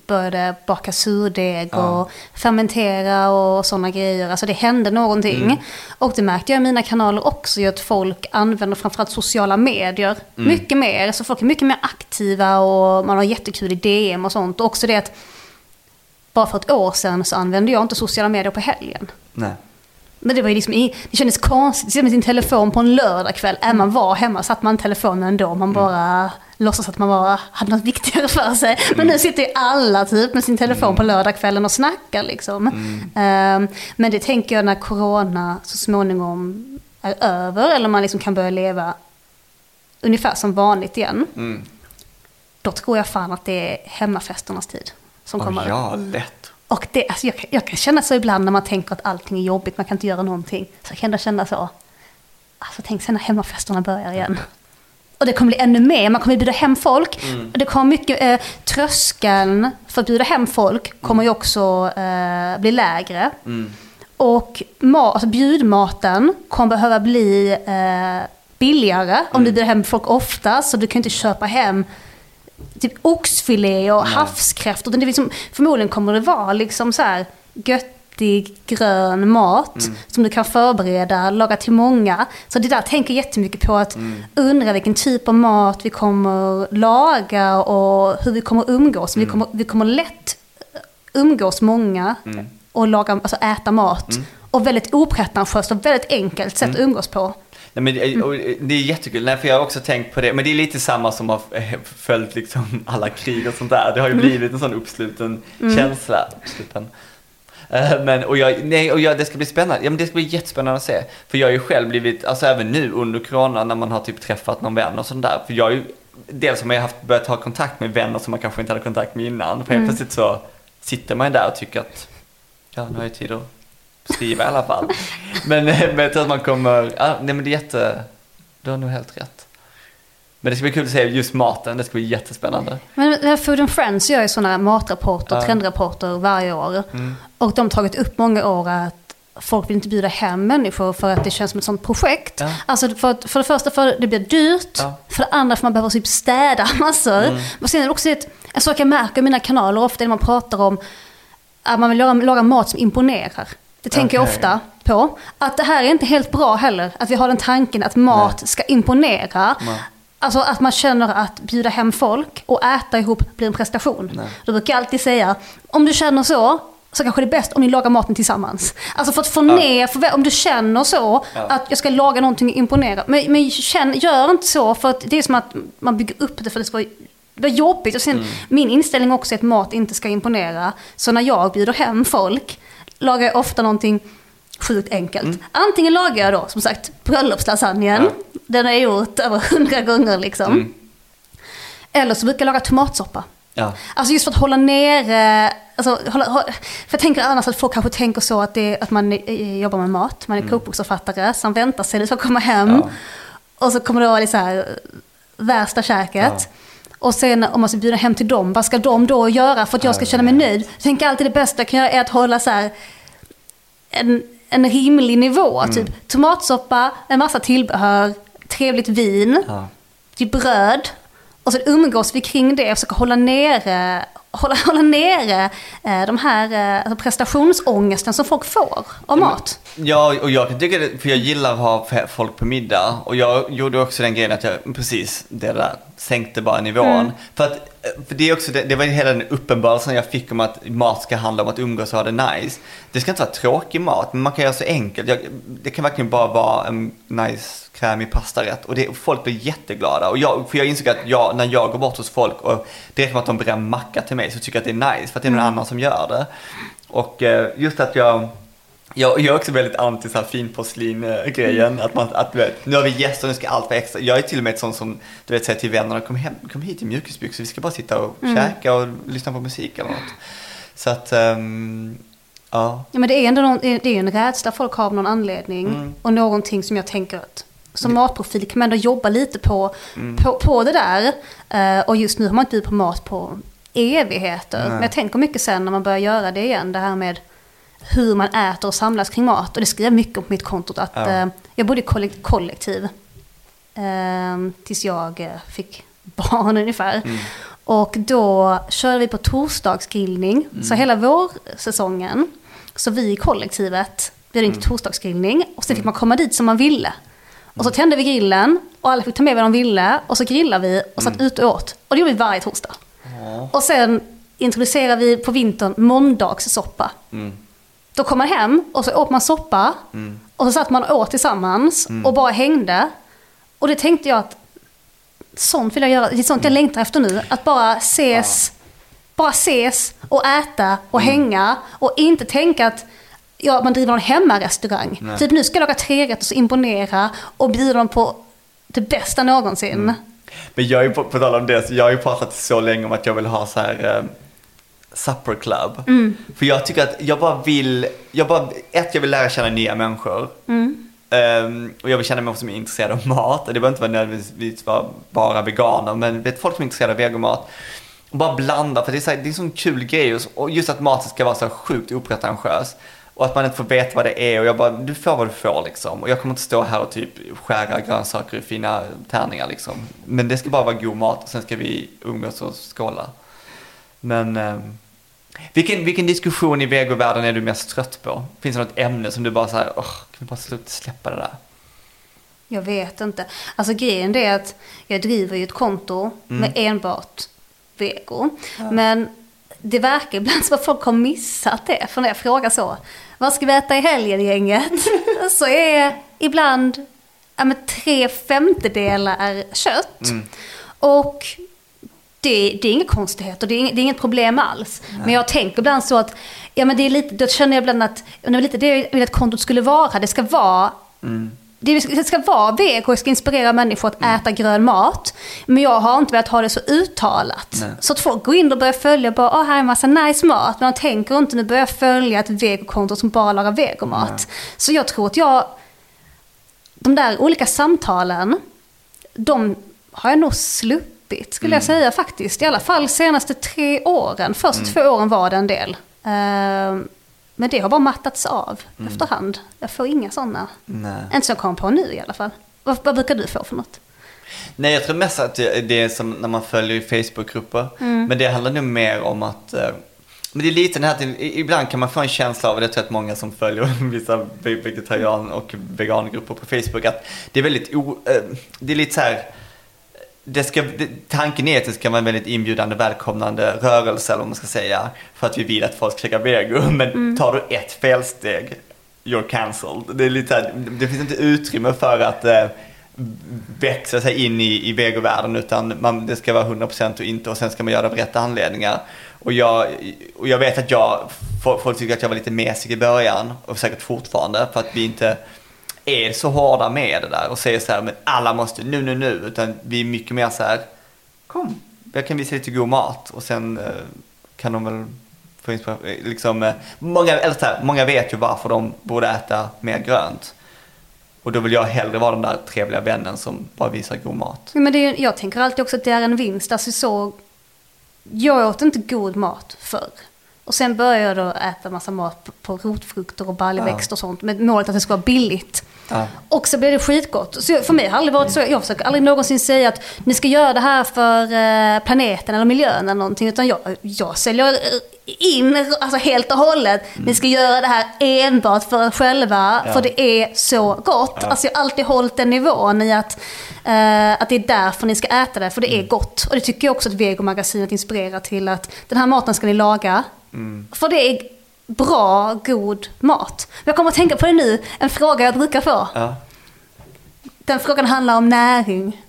Speaker 2: började baka surdeg
Speaker 1: Ja.
Speaker 2: och fermentera och sådana grejer. Alltså det hände någonting.
Speaker 1: Mm.
Speaker 2: Och det märkte jag i mina kanaler också, att folk använder framförallt sociala medier
Speaker 1: Mm.
Speaker 2: mycket mer. Så folk är mycket mer aktiva och man har jättekul i DM och sånt. Och också det att bara för ett år sedan så använde jag inte sociala medier på helgen.
Speaker 1: Nej.
Speaker 2: Men det var ju liksom, det kändes konstigt att sitta med sin telefon på en lördagkväll. Även man var hemma satt man telefonen ändå. Man bara låtsas att man bara hade något viktigare för sig. Men nu sitter ju alla typ med sin telefon på lördagskvällen och snackar liksom. Ehm, men det tänker jag när corona så småningom är över. Eller man liksom kan börja leva ungefär som vanligt igen.
Speaker 1: Mm.
Speaker 2: Då tror jag fan att det är hemmafesternas tid som
Speaker 1: Oh,
Speaker 2: kommer.
Speaker 1: ja, lätt.
Speaker 2: Och det, alltså jag, kan- jag kan känna så ibland när man tänker att allting är jobbigt, man kan inte göra någonting. Så kan jag känna så. Alltså tänk sen när hemmafesterna börjar igen. Och det kommer bli ännu mer, man kommer bjuda hem folk. Och det kommer mycket, eh, tröskeln för att bjuda hem folk kommer ju också eh, bli lägre.
Speaker 1: Mm.
Speaker 2: Och ma- alltså bjudmaten kommer behöva bli eh, billigare om du bjuder hem folk ofta. Så du kan inte köpa hem typ oxfilé och havskräftor. Utan det är liksom, förmodligen kommer det vara liksom så här göttig grön mat som du kan förbereda, laga till många. Så det där tänker jag jättemycket på att undra vilken typ av mat vi kommer laga och hur vi kommer umgås. Vi, kommer, vi kommer lätt umgås många och laga, alltså äta mat. Och väldigt opretentiöst och väldigt enkelt sätt att umgås på.
Speaker 1: Nej, men det, och det är jättekul, Nej, för jag har också tänkt på det. Men det är lite samma som har eh, följt liksom alla krig och sånt där. Det har ju blivit en sån uppsluten känsla. Uppsluten. Eh, Men, och jag, nej, och jag, det ska bli spännande. Ja, men det ska bli jättespännande att se. För jag har ju själv blivit, alltså även nu under corona när man har typ träffat någon vän och sånt där. För jag har ju, dels har man ju haft, börjat ha kontakt med vänner som man kanske inte hade kontakt med innan. För helt plötsligt så sitter man ju där och tycker att, ja nu har jag tid att skriva i alla fall. Men, eh, men jag tror att man kommer, ja, nej men det är jätte, du har nog helt rätt. Men det ska bli kul att se just maten, det ska bli jättespännande.
Speaker 2: Men men Food and Friends gör ju sådana matrapporter,
Speaker 1: Ja.
Speaker 2: trendrapporter varje år.
Speaker 1: Mm.
Speaker 2: Och de har tagit upp många år att folk vill inte bjuda hem människor för att det känns som ett sånt projekt.
Speaker 1: Ja.
Speaker 2: Alltså för, för det första för det blir dyrt,
Speaker 1: Ja.
Speaker 2: för det andra för man behöver typ städa massor.
Speaker 1: Mm.
Speaker 2: Och sen är det också ett, en sak jag märker i mina kanaler ofta när man pratar om att man vill laga, laga mat som imponerar. Det tänker jag
Speaker 1: Okej.
Speaker 2: ofta på. Att det här är inte helt bra heller. Att vi har den tanken att mat ska imponera.
Speaker 1: Nej.
Speaker 2: Alltså att man känner att bjuda hem folk och äta ihop blir en prestation.
Speaker 1: Nej.
Speaker 2: Då brukar jag alltid säga, om du känner så, så kanske det är bäst om ni lagar maten tillsammans. Alltså för att få ner, för, om du känner så,
Speaker 1: Ja.
Speaker 2: att jag ska laga någonting och imponera. Men, men känn, gör inte så, för att det är som att man bygger upp det för att det ska vara det var jobbigt. Och sen,
Speaker 1: Mm.
Speaker 2: Min inställning också är att mat inte ska imponera. Så när jag bjuder hem folk lagar jag ofta någonting sjukt enkelt. Antingen lagar jag då, som sagt, bröllopslasagnen.
Speaker 1: Mm. Ja.
Speaker 2: Den har jag gjort över hundra gånger liksom.
Speaker 1: Mm.
Speaker 2: Eller så brukar jag laga tomatsoppa.
Speaker 1: Ja.
Speaker 2: Alltså just för att hålla nere, alltså, hålla, för jag tänker annars att folk kanske tänker så att, det, att man eh, jobbar med mat, man är kokboksförfattare, så man väntar sig att det ska komma hem.
Speaker 1: Mm. Ja.
Speaker 2: Och så kommer det vara så här, eh, värsta käket. Och sen om man ska bjuda hem till dem, vad ska de då göra för att jag ska
Speaker 1: Ja,
Speaker 2: känna mig
Speaker 1: ja.
Speaker 2: nöjd? Jag tänker alltid det bästa jag kan göra är att hålla så här, en, en rimlig nivå.
Speaker 1: Mm.
Speaker 2: Typ tomatsoppa, en massa tillbehör, trevligt vin
Speaker 1: Ja.
Speaker 2: till bröd. Och så umgås vi kring det och försöker hålla nere, hålla, hålla nere eh, de här eh, alltså prestationsångesten som folk får av mat.
Speaker 1: Ja, och jag kan tycka det, för jag gillar att ha folk på middag. Och jag gjorde också den grejen att jag, precis det där, sänkte bara nivån.
Speaker 2: Mm.
Speaker 1: För att, eh, för det är också, det, det var hela den uppenbarelsen jag fick om att mat ska handla om att umgås och ha det nice. Det ska inte vara tråkig mat, men man kan göra så enkelt. Jag, det kan verkligen bara vara en nice krämig pastarätt. Och, det, och folk blir jätteglada. Och jag, för jag insåg att jag, när jag går bort hos folk och det räcker med att de brer en macka till mig så tycker jag att det är nice. För att det är någon annan som gör det. Och eh, just att jag jag, jag är också väldigt anti så här finporslin-grejen. Att man, att vet, nu har vi gäster, nu ska allt vara extra. Jag är till och med ett sånt som, du vet, säger till vännerna, kom, hem, kom hit i mjukisbyxor, vi ska bara sitta och käka och lyssna på musik eller något. Så att, ehm, ja.
Speaker 2: Ja, men det är ändå någon, det är en rädsla folk har av någon anledning.
Speaker 1: Mm.
Speaker 2: Och någonting som jag tänker att som matprofil kan man ändå jobba lite på, på, på det där. Eh, och just nu har man inte bjudit på mat på evigheter.
Speaker 1: Nej.
Speaker 2: Men jag tänker mycket sen när man börjar göra det igen, det här med hur man äter och samlas kring mat. Och det skriver jag mycket om på mitt konto. Att,
Speaker 1: Ja.
Speaker 2: eh, jag bodde i kollek- kollektiv eh, tills jag eh, fick barn ungefär.
Speaker 1: Mm.
Speaker 2: Och då körde vi på torsdagsgrillning.
Speaker 1: Mm.
Speaker 2: Så hela vårsäsongen, så vi i kollektivet bjöd in till
Speaker 1: Mm.
Speaker 2: torsdagsgrillning. Och sen fick man komma dit som man ville. Och så tände vi grillen och alla fick ta med vad de ville. Och så grillade vi och satt ute och åt. Och det gjorde vi varje torsdag.
Speaker 1: Ja.
Speaker 2: Och sen introducerade vi på vintern måndagssoppa.
Speaker 1: Mm.
Speaker 2: Då kom man hem och så åt man soppa.
Speaker 1: Mm.
Speaker 2: Och så satt man och åt tillsammans och bara hängde. Och det tänkte jag att sånt vill jag göra, det är sånt jag längtar efter nu. Att bara ses, bara ses och äta och hänga. Och inte tänka att ja, man driver någon hemmarestaurang.
Speaker 1: Nej.
Speaker 2: Typ nu ska jag laga trerätters och imponera och bjuda dem på det bästa någonsin.
Speaker 1: Men jag är på, på tal om det, jag har ju pratat så länge om att jag vill ha så här eh, supper club. För jag tycker att jag bara vill, jag bara, ett jag vill lära känna nya människor. Ehm, och jag vill känna människor som är intresserade av mat. Och det behöver inte vara nödvändigtvis vara bara veganer, men vet, folk som är intresserade av vegomat. Och bara blanda, för det är, så här, det är en sån kul grej. Och just att maten ska vara så sjukt opretentiös. Och att man inte får veta vad det är. Och jag bara, du får vad du får liksom. Och jag kommer inte stå här och typ skära grönsaker i fina tärningar liksom. Men det ska bara vara god mat och sen ska vi umgås och skåla. Men ehm, vilken, vilken diskussion i vegovärlden är du mest trött på? Finns det något ämne som du bara så här, "Åh, kan vi bara sluta släppa det där?
Speaker 2: Jag vet inte. Alltså grejen är att jag driver ju ett konto med enbart vego. Men det verkar ibland som att folk har missat det. För när jag frågar så, vad ska vi äta i helgen gänget? så är ibland ja, men tre femtedelar kött. Och det, det är inga konstigheter, det är inget, det är inget problem alls. Men jag tänker ibland så att, ja men det är lite, då känner jag ibland att, det är lite det jag vill att kontot skulle vara. Det ska vara ska- det ska vara vego och ska inspirera människor att äta grön mat. Men jag har inte velat ha det så uttalat.
Speaker 1: Nej.
Speaker 2: Så att folk går in och börjar följa bara, åh här är en massa nice mat. Men de tänker inte, nu börjar jag följa ett vegokonto som bara lagar vegomat. Så jag tror att jag, de där olika samtalen, de har jag nog sluppit skulle jag säga faktiskt. I alla fall senaste tre åren. Första två åren var det en del. Ehm, Men det har bara mattats av efterhand. Jag får inga sådana.
Speaker 1: Nej.
Speaker 2: Inte som jag kommer på nu i alla fall. Vad, vad brukar du få för något?
Speaker 1: Nej, jag tror mest att det är som när man följer i Facebookgrupper. Men det handlar nog mer om att eh, men det är lite den här, i- ibland kan man få en känsla av, och det tror jag att många som följer vissa ve- vegetarian och vegangrupper på Facebook, att det är väldigt o, eh, det är lite så här, det ska, det, tanken är att det ska vara en väldigt inbjudande, välkomnande rörelse, eller vad man ska säga, för att vi vill att folk ska käka vego. Men tar du ett felsteg, you're cancelled. Det, är lite här, det finns inte utrymme för att eh, växa sig in i, i vegovärlden, utan man, det ska vara 100% och inte, och sen ska man göra det av rätta anledningar. Och jag, och jag vet att jag, folk folk tycker att jag var lite mesig i början, och säkert fortfarande, för att vi inte är så hårda med det där och säger så här, men alla måste nu, nu, nu. Utan vi är mycket mer så här, kom, jag kan visa lite god mat och sen eh, kan de väl få inspiration. Eh, liksom, eh, många, eller så här, många vet ju varför de borde äta mer grönt. Och då vill jag hellre vara den där trevliga vännen som bara visar god mat.
Speaker 2: Men det är, jag tänker alltid också att det är en vinst. Alltså så, jag åt inte god mat förr. Och sen började jag då äta massa mat på, på rotfrukter och baljväxter och sånt. Med målet att det ska vara billigt.
Speaker 1: Ja.
Speaker 2: Och så blev det skitgott. Så för mig har det aldrig varit så. Jag försöker aldrig någonsin säga att ni ska göra det här för eh, planeten eller miljön eller någonting. Utan jag, jag säljer in alltså helt och hållet. Ni ska göra det här enbart för er själva.
Speaker 1: Ja.
Speaker 2: För det är så gott.
Speaker 1: Ja.
Speaker 2: Alltså jag har alltid hållit den nivån i att, eh, att det är därför ni ska äta det. För det är
Speaker 1: Mm.
Speaker 2: gott. Och det tycker jag också att Vegomagasinet inspirerar till. Att den här maten ska ni laga.
Speaker 1: Mm.
Speaker 2: För det är bra, god mat. Jag kommer att tänka på det nu. En fråga jag brukar få.
Speaker 1: Ja,
Speaker 2: Den frågan handlar om näring.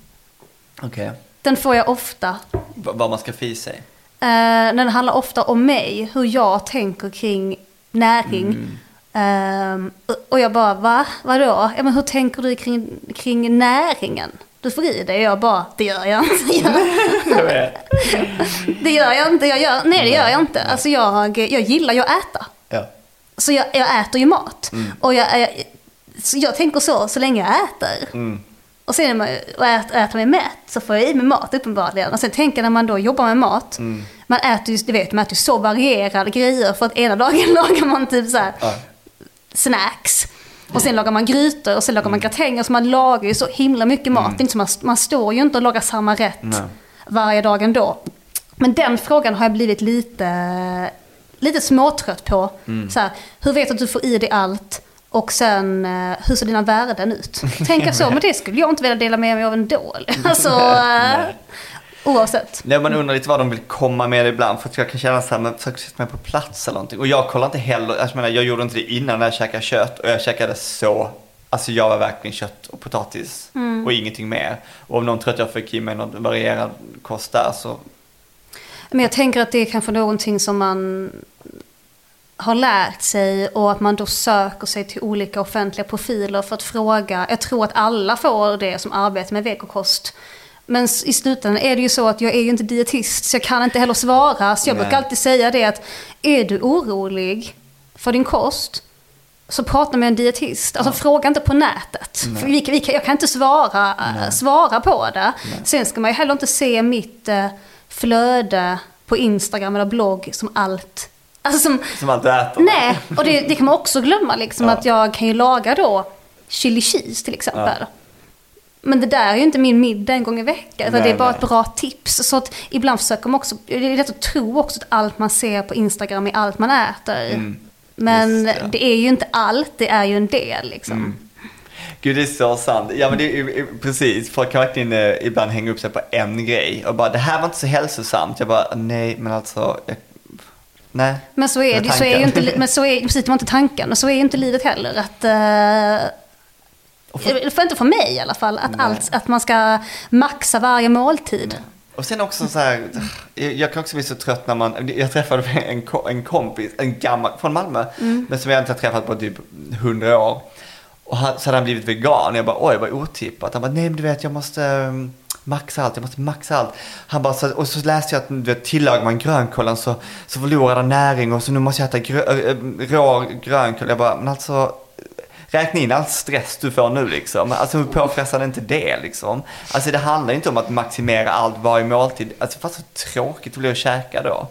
Speaker 1: okej.
Speaker 2: Den får jag ofta.
Speaker 1: V- Vad man ska få i sig.
Speaker 2: Eh, den handlar ofta om mig, hur jag tänker kring näring. Ehm, och- och jag bara, va? Vadå? Ja, men hur tänker du kring, kring näringen? Du dig. Jag bara, det gör jag inte. Det gör jag inte. Jag gör, nej, det gör jag inte. Alltså jag, jag gillar ju att äta.
Speaker 1: Ja.
Speaker 2: Så jag, jag äter ju mat. Och jag, jag, så jag tänker så, så länge jag äter.
Speaker 1: Mm.
Speaker 2: Och sen när man äter, äter mig mätt så får jag i mig mat uppenbarligen. Och sen tänker jag när man då jobbar med mat.
Speaker 1: Mm.
Speaker 2: Man äter ju, du vet, man äter ju så varierade grejer. För att ena dagen lagar man typ så här
Speaker 1: Ja.
Speaker 2: snacks. Och sen lagar man grytor och sen lagar man gratänger. Så man lagar ju så himla mycket mat. Är inte man, man står ju inte och lagar samma rätt
Speaker 1: Nej.
Speaker 2: varje dag ändå. Men den frågan har jag blivit lite, lite småtrött på. Så här, hur vet du att du får i dig allt? Och sen, eh, hur ser dina värden ut? Tänka så, men det skulle jag inte vilja dela med mig av ändå. Alltså, eh, oavsett.
Speaker 1: Nej, man undrar lite vad de vill komma med ibland. För att jag kan känna så här, men försök sätta mig på plats eller någonting. Och jag kollar inte heller, jag menar jag gjorde inte det innan när jag käkade kött. Och jag käkade så, alltså jag var verkligen kött och potatis. Och ingenting mer. Och om någon tror att jag fick i mig någon varierad kost där så,
Speaker 2: Men jag tänker att det är kanske någonting som man har lärt sig och att man då söker sig till olika offentliga profiler för att fråga. Jag tror att alla får det som arbetar med vegokost. Men i slutändan är det ju så att jag är ju inte dietist så jag kan inte heller svara. Så jag
Speaker 1: Nej.
Speaker 2: brukar alltid säga det att är du orolig för din kost så prata med en dietist. Alltså fråga inte på nätet. För vi, vi, jag kan inte svara, äh, svara på det. Sen ska man ju heller inte se mitt eh, flöde på Instagram eller blogg som allt. Alltså som,
Speaker 1: som allt du äter.
Speaker 2: nej, och det, det kan man också glömma liksom
Speaker 1: Ja.
Speaker 2: att jag kan ju laga då chili cheese till exempel.
Speaker 1: Ja.
Speaker 2: Men det där är ju inte min middag en gång i veckan. utan det är bara
Speaker 1: nej.
Speaker 2: ett bra tips. Så att ibland försöker man också, det är lätt att tro också att allt man ser på Instagram är allt man äter. Men
Speaker 1: Mm. Just
Speaker 2: det.
Speaker 1: det.
Speaker 2: är ju inte allt, det är ju en del liksom.
Speaker 1: Mm. Gud, det är så sant. Ja, men det är precis. Folk kan verkligen eh, ibland hänga upp sig på en grej och bara, det här var inte så hälsosamt. Jag bara, nej, men alltså, jag, nej.
Speaker 2: Men så är det så är ju inte, men så är, precis, det var inte tanken. Och så är ju inte livet heller. Att, eh,
Speaker 1: för-
Speaker 2: för, inte för mig i alla fall. Att,
Speaker 1: Nej.
Speaker 2: allt, att man ska maxa varje måltid.
Speaker 1: Och sen också så här, jag kan också bli så trött när man, jag träffade en, en kompis, en gammal, från Malmö, men som jag inte har träffat på typ hundra år. Och han, så hade han blivit vegan, jag bara oj vad otippat. Han bara nej men du vet jag måste um, maxa allt, jag måste maxa allt. Han bara, så, och så läste jag att du vet, tillagar man grönkålen så, så förlorar den näring och så nu måste jag äta grö, rå grönkål. Jag bara, men alltså Räkna in all stress du får nu liksom. Alltså hur påfrestande är inte det liksom? Alltså det handlar inte om att maximera allt varje måltid. Alltså fast så tråkigt det blir att käka då.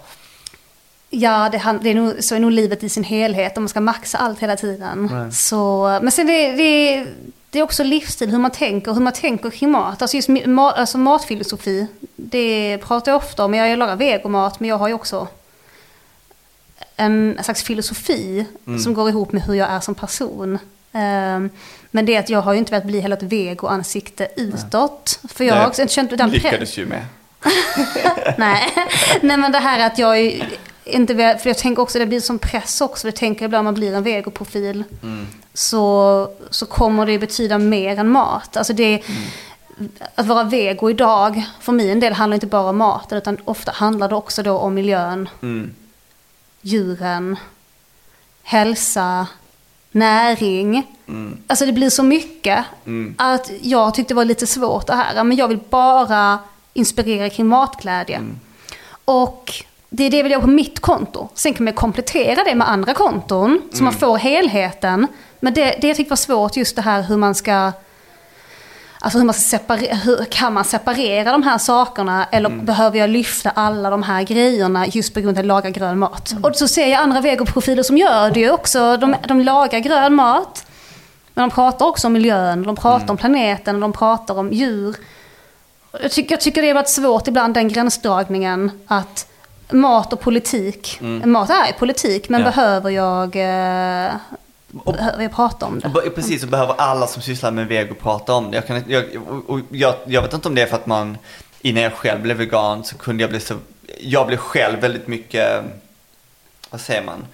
Speaker 2: Ja, det, det är nog, så är nog livet i sin helhet om man ska maxa allt hela tiden. Så, men sen det, det, det är också livsstil, hur man tänker, hur man tänker kring mat. Alltså just ma, alltså matfilosofi, det pratar jag ofta om. Jag lagar vegomat, men jag har ju också en slags filosofi som går ihop med hur jag är som person. Ehm, men det är att jag har ju inte velat bli hela ett vego-ansikte utåt. För jag har också inte känt den
Speaker 1: Lyckades ju med.
Speaker 2: Nej. Nej men det här att jag är inte vet- för jag tänker också det blir som press också. Jag tänker ibland om man blir en vegoprofil så, så kommer det betyda mer än mat. Alltså det, Att vara vego idag, för min del handlar inte bara om maten utan ofta handlar det också då om miljön,
Speaker 1: Mm.
Speaker 2: djuren, hälsa, näring.
Speaker 1: Mm.
Speaker 2: Alltså det blir så mycket
Speaker 1: Mm.
Speaker 2: att jag tyckte det var lite svårt det här. Men jag vill bara inspirera kring matglädje.
Speaker 1: Mm.
Speaker 2: Och det är det vill jag på mitt konto. Sen kan man komplettera det med andra konton så man får helheten. Men det, det jag tyckte var svårt just det här hur man ska Alltså hur man ska separera, hur kan man separera de här sakerna eller behöver jag lyfta alla de här grejerna just på grund av att jag lagar grön mat? Och så ser jag andra vegoprofiler som gör det ju också. De, de lagar grön mat. Men de pratar också om miljön, de pratar om planeten, de pratar om djur. Jag tycker, jag tycker det har varit svårt ibland den gränsdragningen att mat och politik, mat är politik men
Speaker 1: Ja.
Speaker 2: behöver jag, eh, behöver jag prata om det?
Speaker 1: Och Precis, så behöver alla som sysslar med vego prata om det. Jag, kan, jag, och- och jag, jag vet inte om det är för att man, innan jag själv blev vegan så kunde jag bli så, jag blev själv väldigt mycket, vad säger man,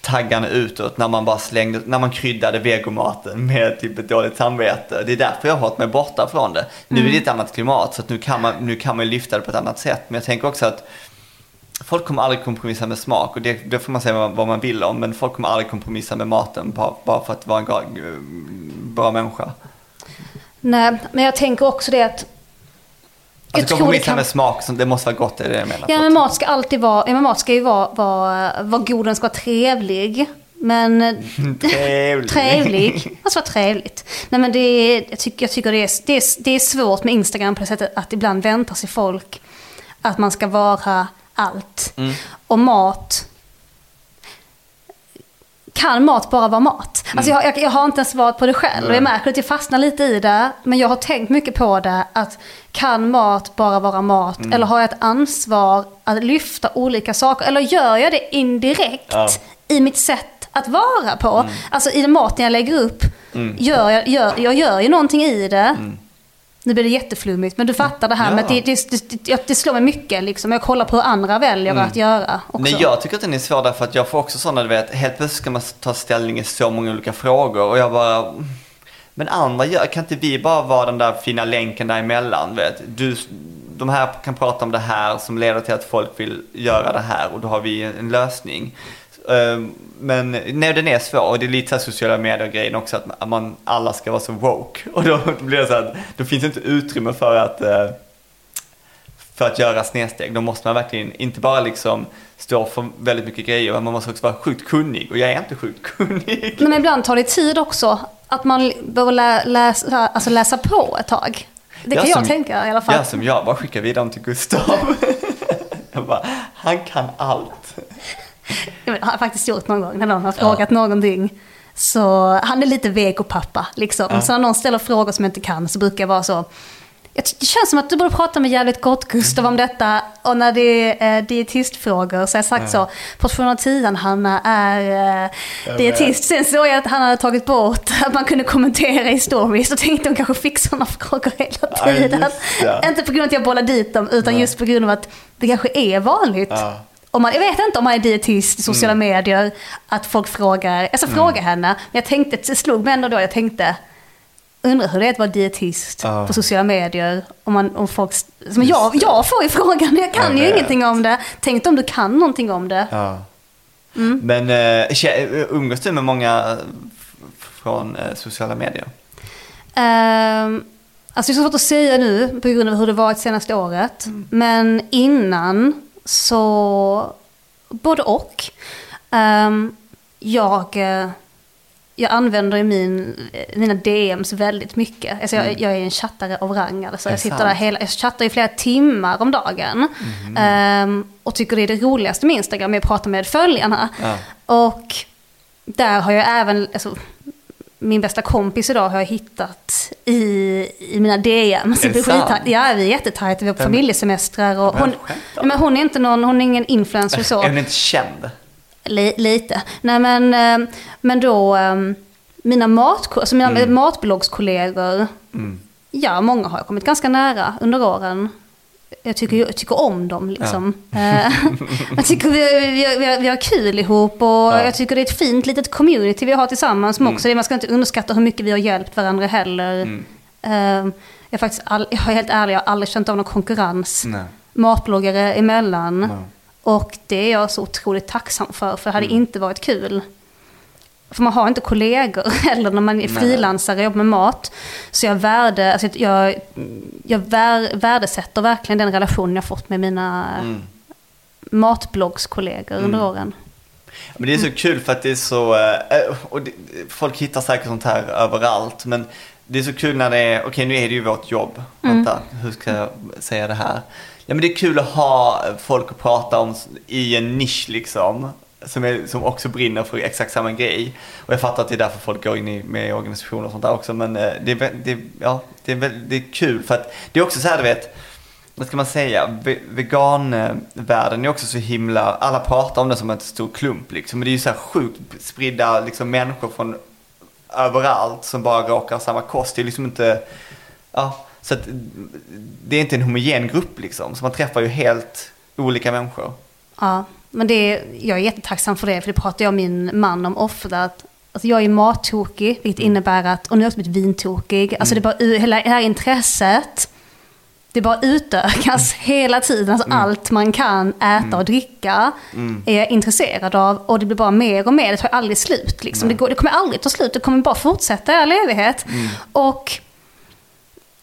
Speaker 1: taggande utåt när man bara slängde, när man kryddade vegomaten med typ ett dåligt samvete. Det är därför jag har hållit mig borta från det. Nu är det ett annat klimat så att nu kan man, nu kan man ju lyfta det på ett annat sätt. Men jag tänker också att Folk kommer aldrig kompromissa med smak och det, det får man säga vad, man vill om. Men folk kommer aldrig kompromissa med maten bara, bara för att vara en bra, bra människa.
Speaker 2: Nej, men jag tänker också det att...
Speaker 1: Alltså kompromissa
Speaker 2: kan...
Speaker 1: med smak, som- det måste vara gott, det är det jag menar.
Speaker 2: Ja, men mat ska alltid vara... Ja, mat ska ju vara, vara, vara god, den ska vara trevlig. Men...
Speaker 1: Trevlig.
Speaker 2: trevlig. Ska vara trevligt. Nej, men det är, jag, tycker, jag tycker det är, det, är, det är svårt med Instagram på det sättet att ibland väntar sig folk att man ska vara allt.
Speaker 1: Mm.
Speaker 2: Och mat... Kan mat bara vara mat? Alltså jag, jag, jag har inte ens svarat på det själv. Och jag märker att jag fastnar lite i det. Men jag har tänkt mycket på det. Att kan mat bara vara mat? Eller har jag ett ansvar att lyfta olika saker? Eller gör jag det indirekt
Speaker 1: Ja.
Speaker 2: i mitt sätt att vara på? Alltså i den maten jag lägger upp. Gör jag, gör, jag gör ju någonting i det. Nu blir det jätteflummigt, men du fattar det här
Speaker 1: Ja.
Speaker 2: med det, det, det, det, slår mig mycket. Liksom. Jag kollar på hur andra väljer att göra också.
Speaker 1: Nej, jag tycker att den är svår därför att jag får också sådana, du vet, helt plötsligt ska man ta ställning i så många olika frågor och jag bara, men andra gör, kan inte vi bara vara den där fina länken däremellan, vet? Du, de här kan prata om det här som leder till att folk vill göra det här och då har vi en lösning. Ehm, Men nej, den är svår och det är lite så här sociala medier-grejen också att man, alla ska vara så woke och då blir det så att då finns det inte utrymme för att eh, för att göra snedsteg, då måste man verkligen inte bara liksom stå för väldigt mycket grejer, utan man måste också vara sjukt kunnig. Och jag är inte sjukt kunnig.
Speaker 2: Men ibland tar det tid också. Att man behöver lä, läsa, alltså läsa på ett tag. Det kan jag
Speaker 1: som-
Speaker 2: tänka i alla fall.
Speaker 1: Jag som jag, bara skicka vidare till Gustav. jag bara, han kan allt.
Speaker 2: Vet, har jag faktiskt gjort någon gång när någon har frågat någonting. Så han är lite vegopappa liksom.
Speaker 1: Ja.
Speaker 2: Så när någon ställer frågor som jag inte kan så brukar jag vara så. Det känns som att du borde prata med jävligt gott Gustav om detta. Och när det är eh, dietistfrågor så har jag sagt så. Portion av tian Hanna är eh, dietist. Sen såg jag att han hade tagit bort att man kunde kommentera i stories. Och tänkte de kanske fick sådana frågor hela
Speaker 1: Ja,
Speaker 2: tiden.
Speaker 1: det.
Speaker 2: Inte på grund av att jag bollar dit dem utan just på grund av att det kanske är vanligt. Om man, jag vet inte om man är dietist i sociala
Speaker 1: Mm.
Speaker 2: medier, att folk frågar, jag ska fråga henne, men jag tänkte, det slog mig ändå då, jag tänkte, undrar hur det är att vara dietist
Speaker 1: Ja.
Speaker 2: på sociala medier. Om, man, om folk, men jag, jag får ju frågan, jag kan
Speaker 1: Jag
Speaker 2: ju
Speaker 1: vet.
Speaker 2: ingenting om det. Tänk om du kan någonting om det.
Speaker 1: Ja.
Speaker 2: Mm.
Speaker 1: Men äh, umgås du med många från eh, sociala medier?
Speaker 2: Ehm, alltså det är så svårt att säga nu på grund av hur det varit senaste året. Men innan så både och. Ehm, jag, eh, jag använder ju min, mina DMs väldigt mycket. Alltså jag, jag är en chattare av rang. Alltså
Speaker 1: Mm.
Speaker 2: Jag sitter
Speaker 1: sant?
Speaker 2: där hela, jag chattar i flera timmar om dagen.
Speaker 1: Mhm.
Speaker 2: Ehm, och tycker det är det roligaste med Instagram, är att prata med följarna.
Speaker 1: Ja.
Speaker 2: Och där har jag även, alltså, min bästa kompis idag har jag hittat i, i mina DM.
Speaker 1: Är det sant?
Speaker 2: Ja, vi är jättetajta, vi
Speaker 1: Vem-
Speaker 2: familjesemestrar. Och hon, men hon är inte någon, hon är ingen influencer så.
Speaker 1: Är hon inte känd?
Speaker 2: Li, lite. Nej men, eh, men då, eh, mina, mat, alltså mina
Speaker 1: Mm.
Speaker 2: matbloggskollegor,
Speaker 1: Mm.
Speaker 2: ja många har jag kommit ganska nära under åren. Jag tycker, jag tycker om dem liksom. Eh, jag tycker vi, vi, vi, har- vi har kul ihop och
Speaker 1: Ja.
Speaker 2: jag tycker det är ett fint litet community vi har tillsammans.
Speaker 1: Mm.
Speaker 2: också man ska inte underskatta hur mycket vi har hjälpt varandra heller.
Speaker 1: Mm.
Speaker 2: Eh, jag, är faktiskt all, jag är helt ärlig, jag har aldrig känt av någon konkurrens
Speaker 1: Nej.
Speaker 2: matbloggare emellan.
Speaker 1: Nej.
Speaker 2: Och det är jag så otroligt tacksam för, för det hade
Speaker 1: Mm.
Speaker 2: inte varit kul. För man har inte kollegor heller när man är frilansare och jobbar med mat. Så jag, värde, alltså jag, jag vär, värdesätter verkligen den relation jag fått med mina
Speaker 1: Mm.
Speaker 2: matbloggskollegor under
Speaker 1: Mm.
Speaker 2: åren.
Speaker 1: Men det är så kul för att det är så, eh, och det, folk hittar säkert sånt här överallt, men det är så kul när det är, okej nu är det ju vårt jobb,
Speaker 2: Mm.
Speaker 1: vänta, hur ska jag säga det här? Ja men det är kul att ha folk att prata om i en nisch liksom, som, är, som också brinner för exakt samma grej. Och jag fattar att det är därför folk går in i, med i organisationer och sånt där också, men eh, det är, det, ja, det, är, det är kul för att det är också så här du vet, vad ska man säga, veganvärlden är också så himla, alla pratar om det som en stor klump liksom. Men det är ju så här sjukt spridda liksom, människor från överallt som bara råkar ha samma kost. Det är liksom inte, ja, så att det är inte en homogen grupp liksom. Så man träffar ju helt olika människor.
Speaker 2: Ja, men det jag är jättetacksam för det, för det pratar jag och min man om ofta. Att, alltså jag är mattokig, vilket
Speaker 1: Mm.
Speaker 2: innebär att, och nu har jag också blivit vintokig, alltså det är bara, hela det här intresset, det bara utökas hela tiden. Alltså allt man kan äta och dricka
Speaker 1: Mm.
Speaker 2: är jag intresserad av och det blir bara mer och mer, det tar aldrig slut. Liksom. Det, går, det kommer aldrig ta slut, det kommer bara fortsätta i all evighet.
Speaker 1: Mm.
Speaker 2: Och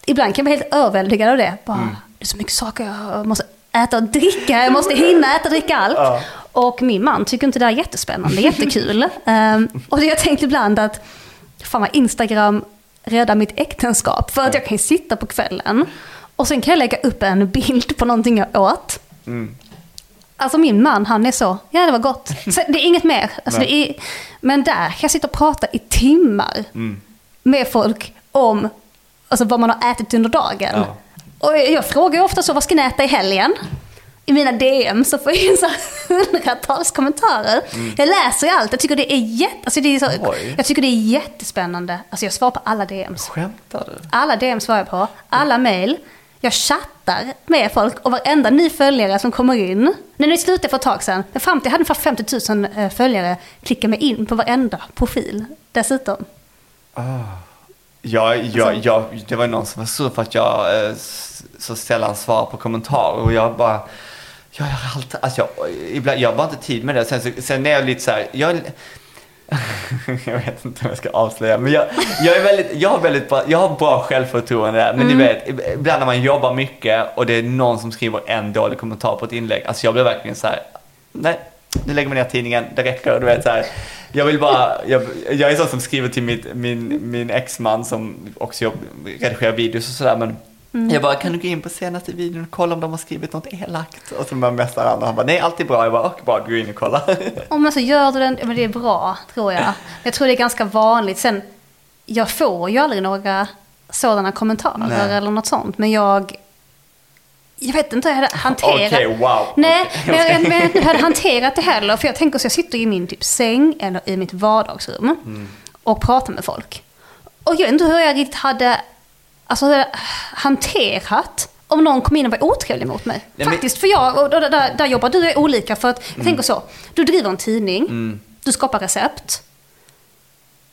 Speaker 2: ibland kan jag bli helt överväldigad av det. Bara,
Speaker 1: Mm.
Speaker 2: Det är så mycket saker jag måste äta och dricka, jag måste hinna äta och dricka allt.
Speaker 1: Ja.
Speaker 2: Och min man tycker inte det är jättespännande, jättekul. um, och jag tänkt ibland att, fan vad Instagram räddar mitt äktenskap. För att jag kan ju sitta på kvällen och sen kan jag lägga upp en bild på någonting jag åt.
Speaker 1: Mm.
Speaker 2: Alltså min man, han är så, ja det var gott. Så det är inget mer. Alltså, är, men där kan jag sitta och prata i timmar
Speaker 1: Mm.
Speaker 2: med folk om alltså, vad man har ätit under dagen.
Speaker 1: Ja.
Speaker 2: Och jag frågar ju ofta så, vad ska ni äta i helgen? I mina DM så får jag in så hundratals kommentarer. Jag läser ju allt, jag tycker det är, jätte, alltså det är så,
Speaker 1: Mm. Oj.
Speaker 2: jag tycker det är jättespännande. Alltså jag svarar på alla DMs.
Speaker 1: Skämtar du?
Speaker 2: Alla DM svarar jag på, alla mail. Jag chattar med folk och varenda ny följare som kommer in. När ni slutade för ett tag sedan, men fram till jag hade ungefär 50 000 eh, följare, klickar mig in på varenda profil dessutom.
Speaker 1: Ja, ja, ja, det var någon som var sur för att jag eh, så sällan svarar på kommentarer och jag bara, jag har alltid, alltså jag, ibland, jag har inte tid med det. Sen, så, sen är jag lite så här, jag, jag vet inte om jag ska avslöja, men jag, jag är väldigt, jag har väldigt bra, jag har bra självförtroende. Men
Speaker 2: Mm.
Speaker 1: ni vet, ibland när man jobbar mycket och det är någon som skriver en dålig kommentar på ett inlägg, alltså jag blir verkligen så här, nej, nu lägger man ner tidningen, det räcker, du vet så här. Jag vill bara, jag, jag är sån som skriver till mitt, min, min exman som också jobb, redigerar videos och sådär, men
Speaker 2: Mm.
Speaker 1: jag bara, kan du gå in på senaste videon och kolla om de har skrivit något elakt? Och så bara mästar han och han bara, nej allt är bra. Jag bara, okej bra, gå in och kolla.
Speaker 2: Om man så gör du den, men det är bra tror jag. Jag tror det är ganska vanligt. Sen, jag får ju aldrig några sådana kommentarer
Speaker 1: Nej.
Speaker 2: eller något sånt. Men jag, jag vet inte hur jag hade hanterat.
Speaker 1: Okej, wow.
Speaker 2: Nej, men jag, jag, men jag hade hanterat det heller. För jag tänker så jag sitter i min typ säng eller i mitt vardagsrum
Speaker 1: Mm.
Speaker 2: och pratar med folk. Och jag vet inte hur jag riktigt hade alltså, hade hanterat om någon kom in och var otrevlig mot mig.
Speaker 1: Nej, men-
Speaker 2: Faktiskt, för jag, och där, där, där jobbar du är olika. För att jag tänker så, du driver en tidning,
Speaker 1: Mm.
Speaker 2: du skapar recept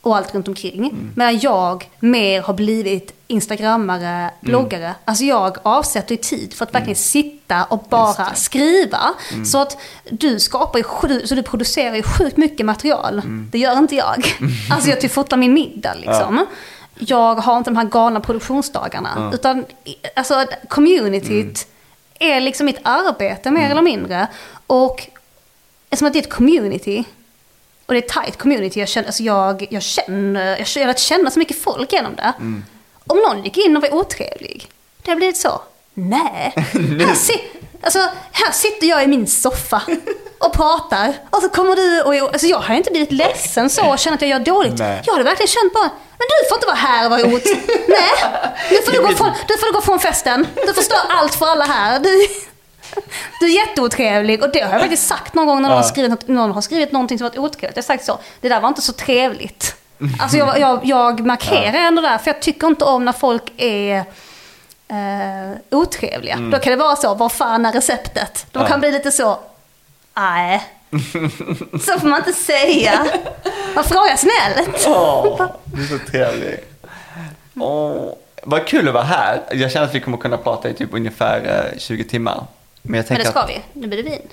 Speaker 2: och allt runt omkring.
Speaker 1: Mm.
Speaker 2: Medan jag mer har blivit instagrammare, bloggare. Alltså jag avsätter ju tid för att verkligen sitta och bara
Speaker 1: Mm. Det. Mm.
Speaker 2: skriva. Så att du skapar ju, så du producerar ju sjukt mycket material.
Speaker 1: Mm.
Speaker 2: Det gör inte jag. Alltså jag typ fotar min middag liksom. Jag har inte de här galna produktionsdagarna.
Speaker 1: Ja.
Speaker 2: Utan alltså communityt är liksom mitt arbete mer eller mindre. Och eftersom att det är ett community Och det är ett tight community. Jag känner, alltså jag, jag känner, jag har lärt känna så mycket folk genom det. Om någon gick in och var otrevlig, det har blivit så. Nej, här, si, alltså, här sitter jag i min soffa och pratar. Och så kommer du och... Alltså jag har inte blivit ledsen så och känner att jag gör dåligt.
Speaker 1: Nej.
Speaker 2: Jag hade verkligen känt bara, men du får inte vara här och vara ot. Nej, nu får du, gå från, du får gå från festen. Du förstör allt för alla här. Du, du är jätteotrevlig. Och det har jag faktiskt sagt någon gång när någon, har, skrivit något, någon har skrivit någonting som varit otrevligt. Jag har sagt så, det där var inte så trevligt. Alltså jag, jag, jag markerar ändå där, för jag tycker inte om när folk är eh, otrevliga. Då kan det vara så, vad fan är receptet? De kan bli lite så, nej. Så får man inte säga. Man frågar snällt.
Speaker 1: Åh, du är så trevlig. Åh, vad kul att vara här. Jag känner att vi kommer kunna prata i typ ungefär eh, 20 timmar. Men jag
Speaker 2: Men
Speaker 1: tänker
Speaker 2: det ska
Speaker 1: att
Speaker 2: vi. Nu blir det vin.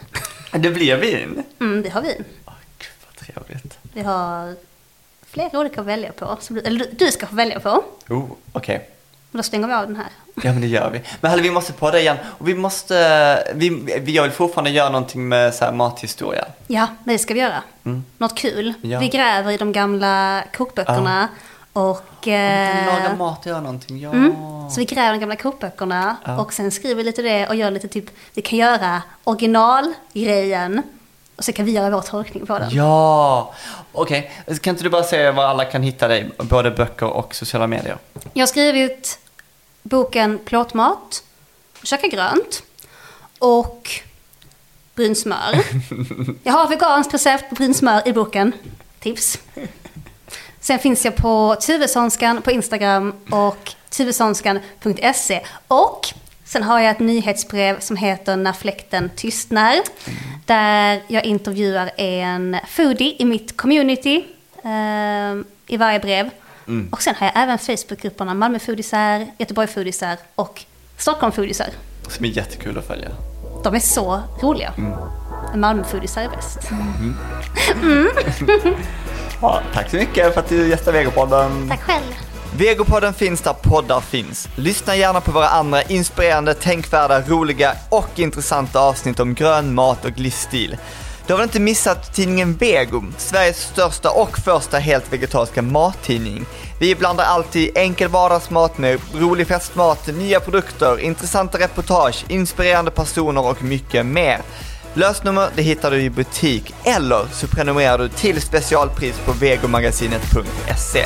Speaker 1: det blir vin.
Speaker 2: Mm, vi har vin.
Speaker 1: Åh, gud vad trevligt.
Speaker 2: Vi har flera olika att välja på. Eller du- ska få välja på.
Speaker 1: Oh, okej.
Speaker 2: Och då stänger vi av den här.
Speaker 1: Ja men det gör vi. Men Halle, vi måste podda igen. Och vi måste, vi, jag vill fortfarande göra någonting med så här mathistoria.
Speaker 2: Ja, det ska vi göra. Något kul.
Speaker 1: Ja.
Speaker 2: Vi gräver i de gamla kokböckerna. Och... Eh,
Speaker 1: Laga mat och göra någonting, ja.
Speaker 2: mm, så vi gräver de gamla kokböckerna.
Speaker 1: Ja.
Speaker 2: Och sen skriver vi lite det och gör lite typ... Vi kan göra originalgrejen. Och så kan vi göra vår tolkning på den.
Speaker 1: Ja, okej. Kan inte du bara säga var alla kan hitta dig, både böcker och sociala medier?
Speaker 2: Jag har skrivit boken Plåtmat, Käka grönt och brynsmör. Jag har veganskt recept på brynsmör i boken. Tips. Sen finns jag på Tuvesonskan på Instagram och tuvesonskan.se. Och sen har jag ett nyhetsbrev som heter När fläkten tystnar. Där jag intervjuar en foodie i mitt community eh, i varje brev. Och sen har jag även Facebookgrupperna Malmö foodisar, Göteborg foodisar och Stockholm foodisar.
Speaker 1: Som är jättekul att följa.
Speaker 2: De är så roliga. Malmö foodisar är bäst.
Speaker 1: Ja, tack så mycket för att du gästade Vegopodden.
Speaker 2: Tack själv.
Speaker 1: Vegopodden finns där poddar finns. Lyssna gärna på våra andra inspirerande, tänkvärda, roliga och intressanta avsnitt om grön mat och livsstil. Du har väl inte missat tidningen Vego, Sveriges största och första helt vegetariska mattidning. Vi blandar alltid enkel vardagsmat med rolig festmat, nya produkter, intressanta reportage, inspirerande personer och mycket mer. Lösnummer det hittar du i butik eller så prenumererar du till specialpris på vegomagasinet.se.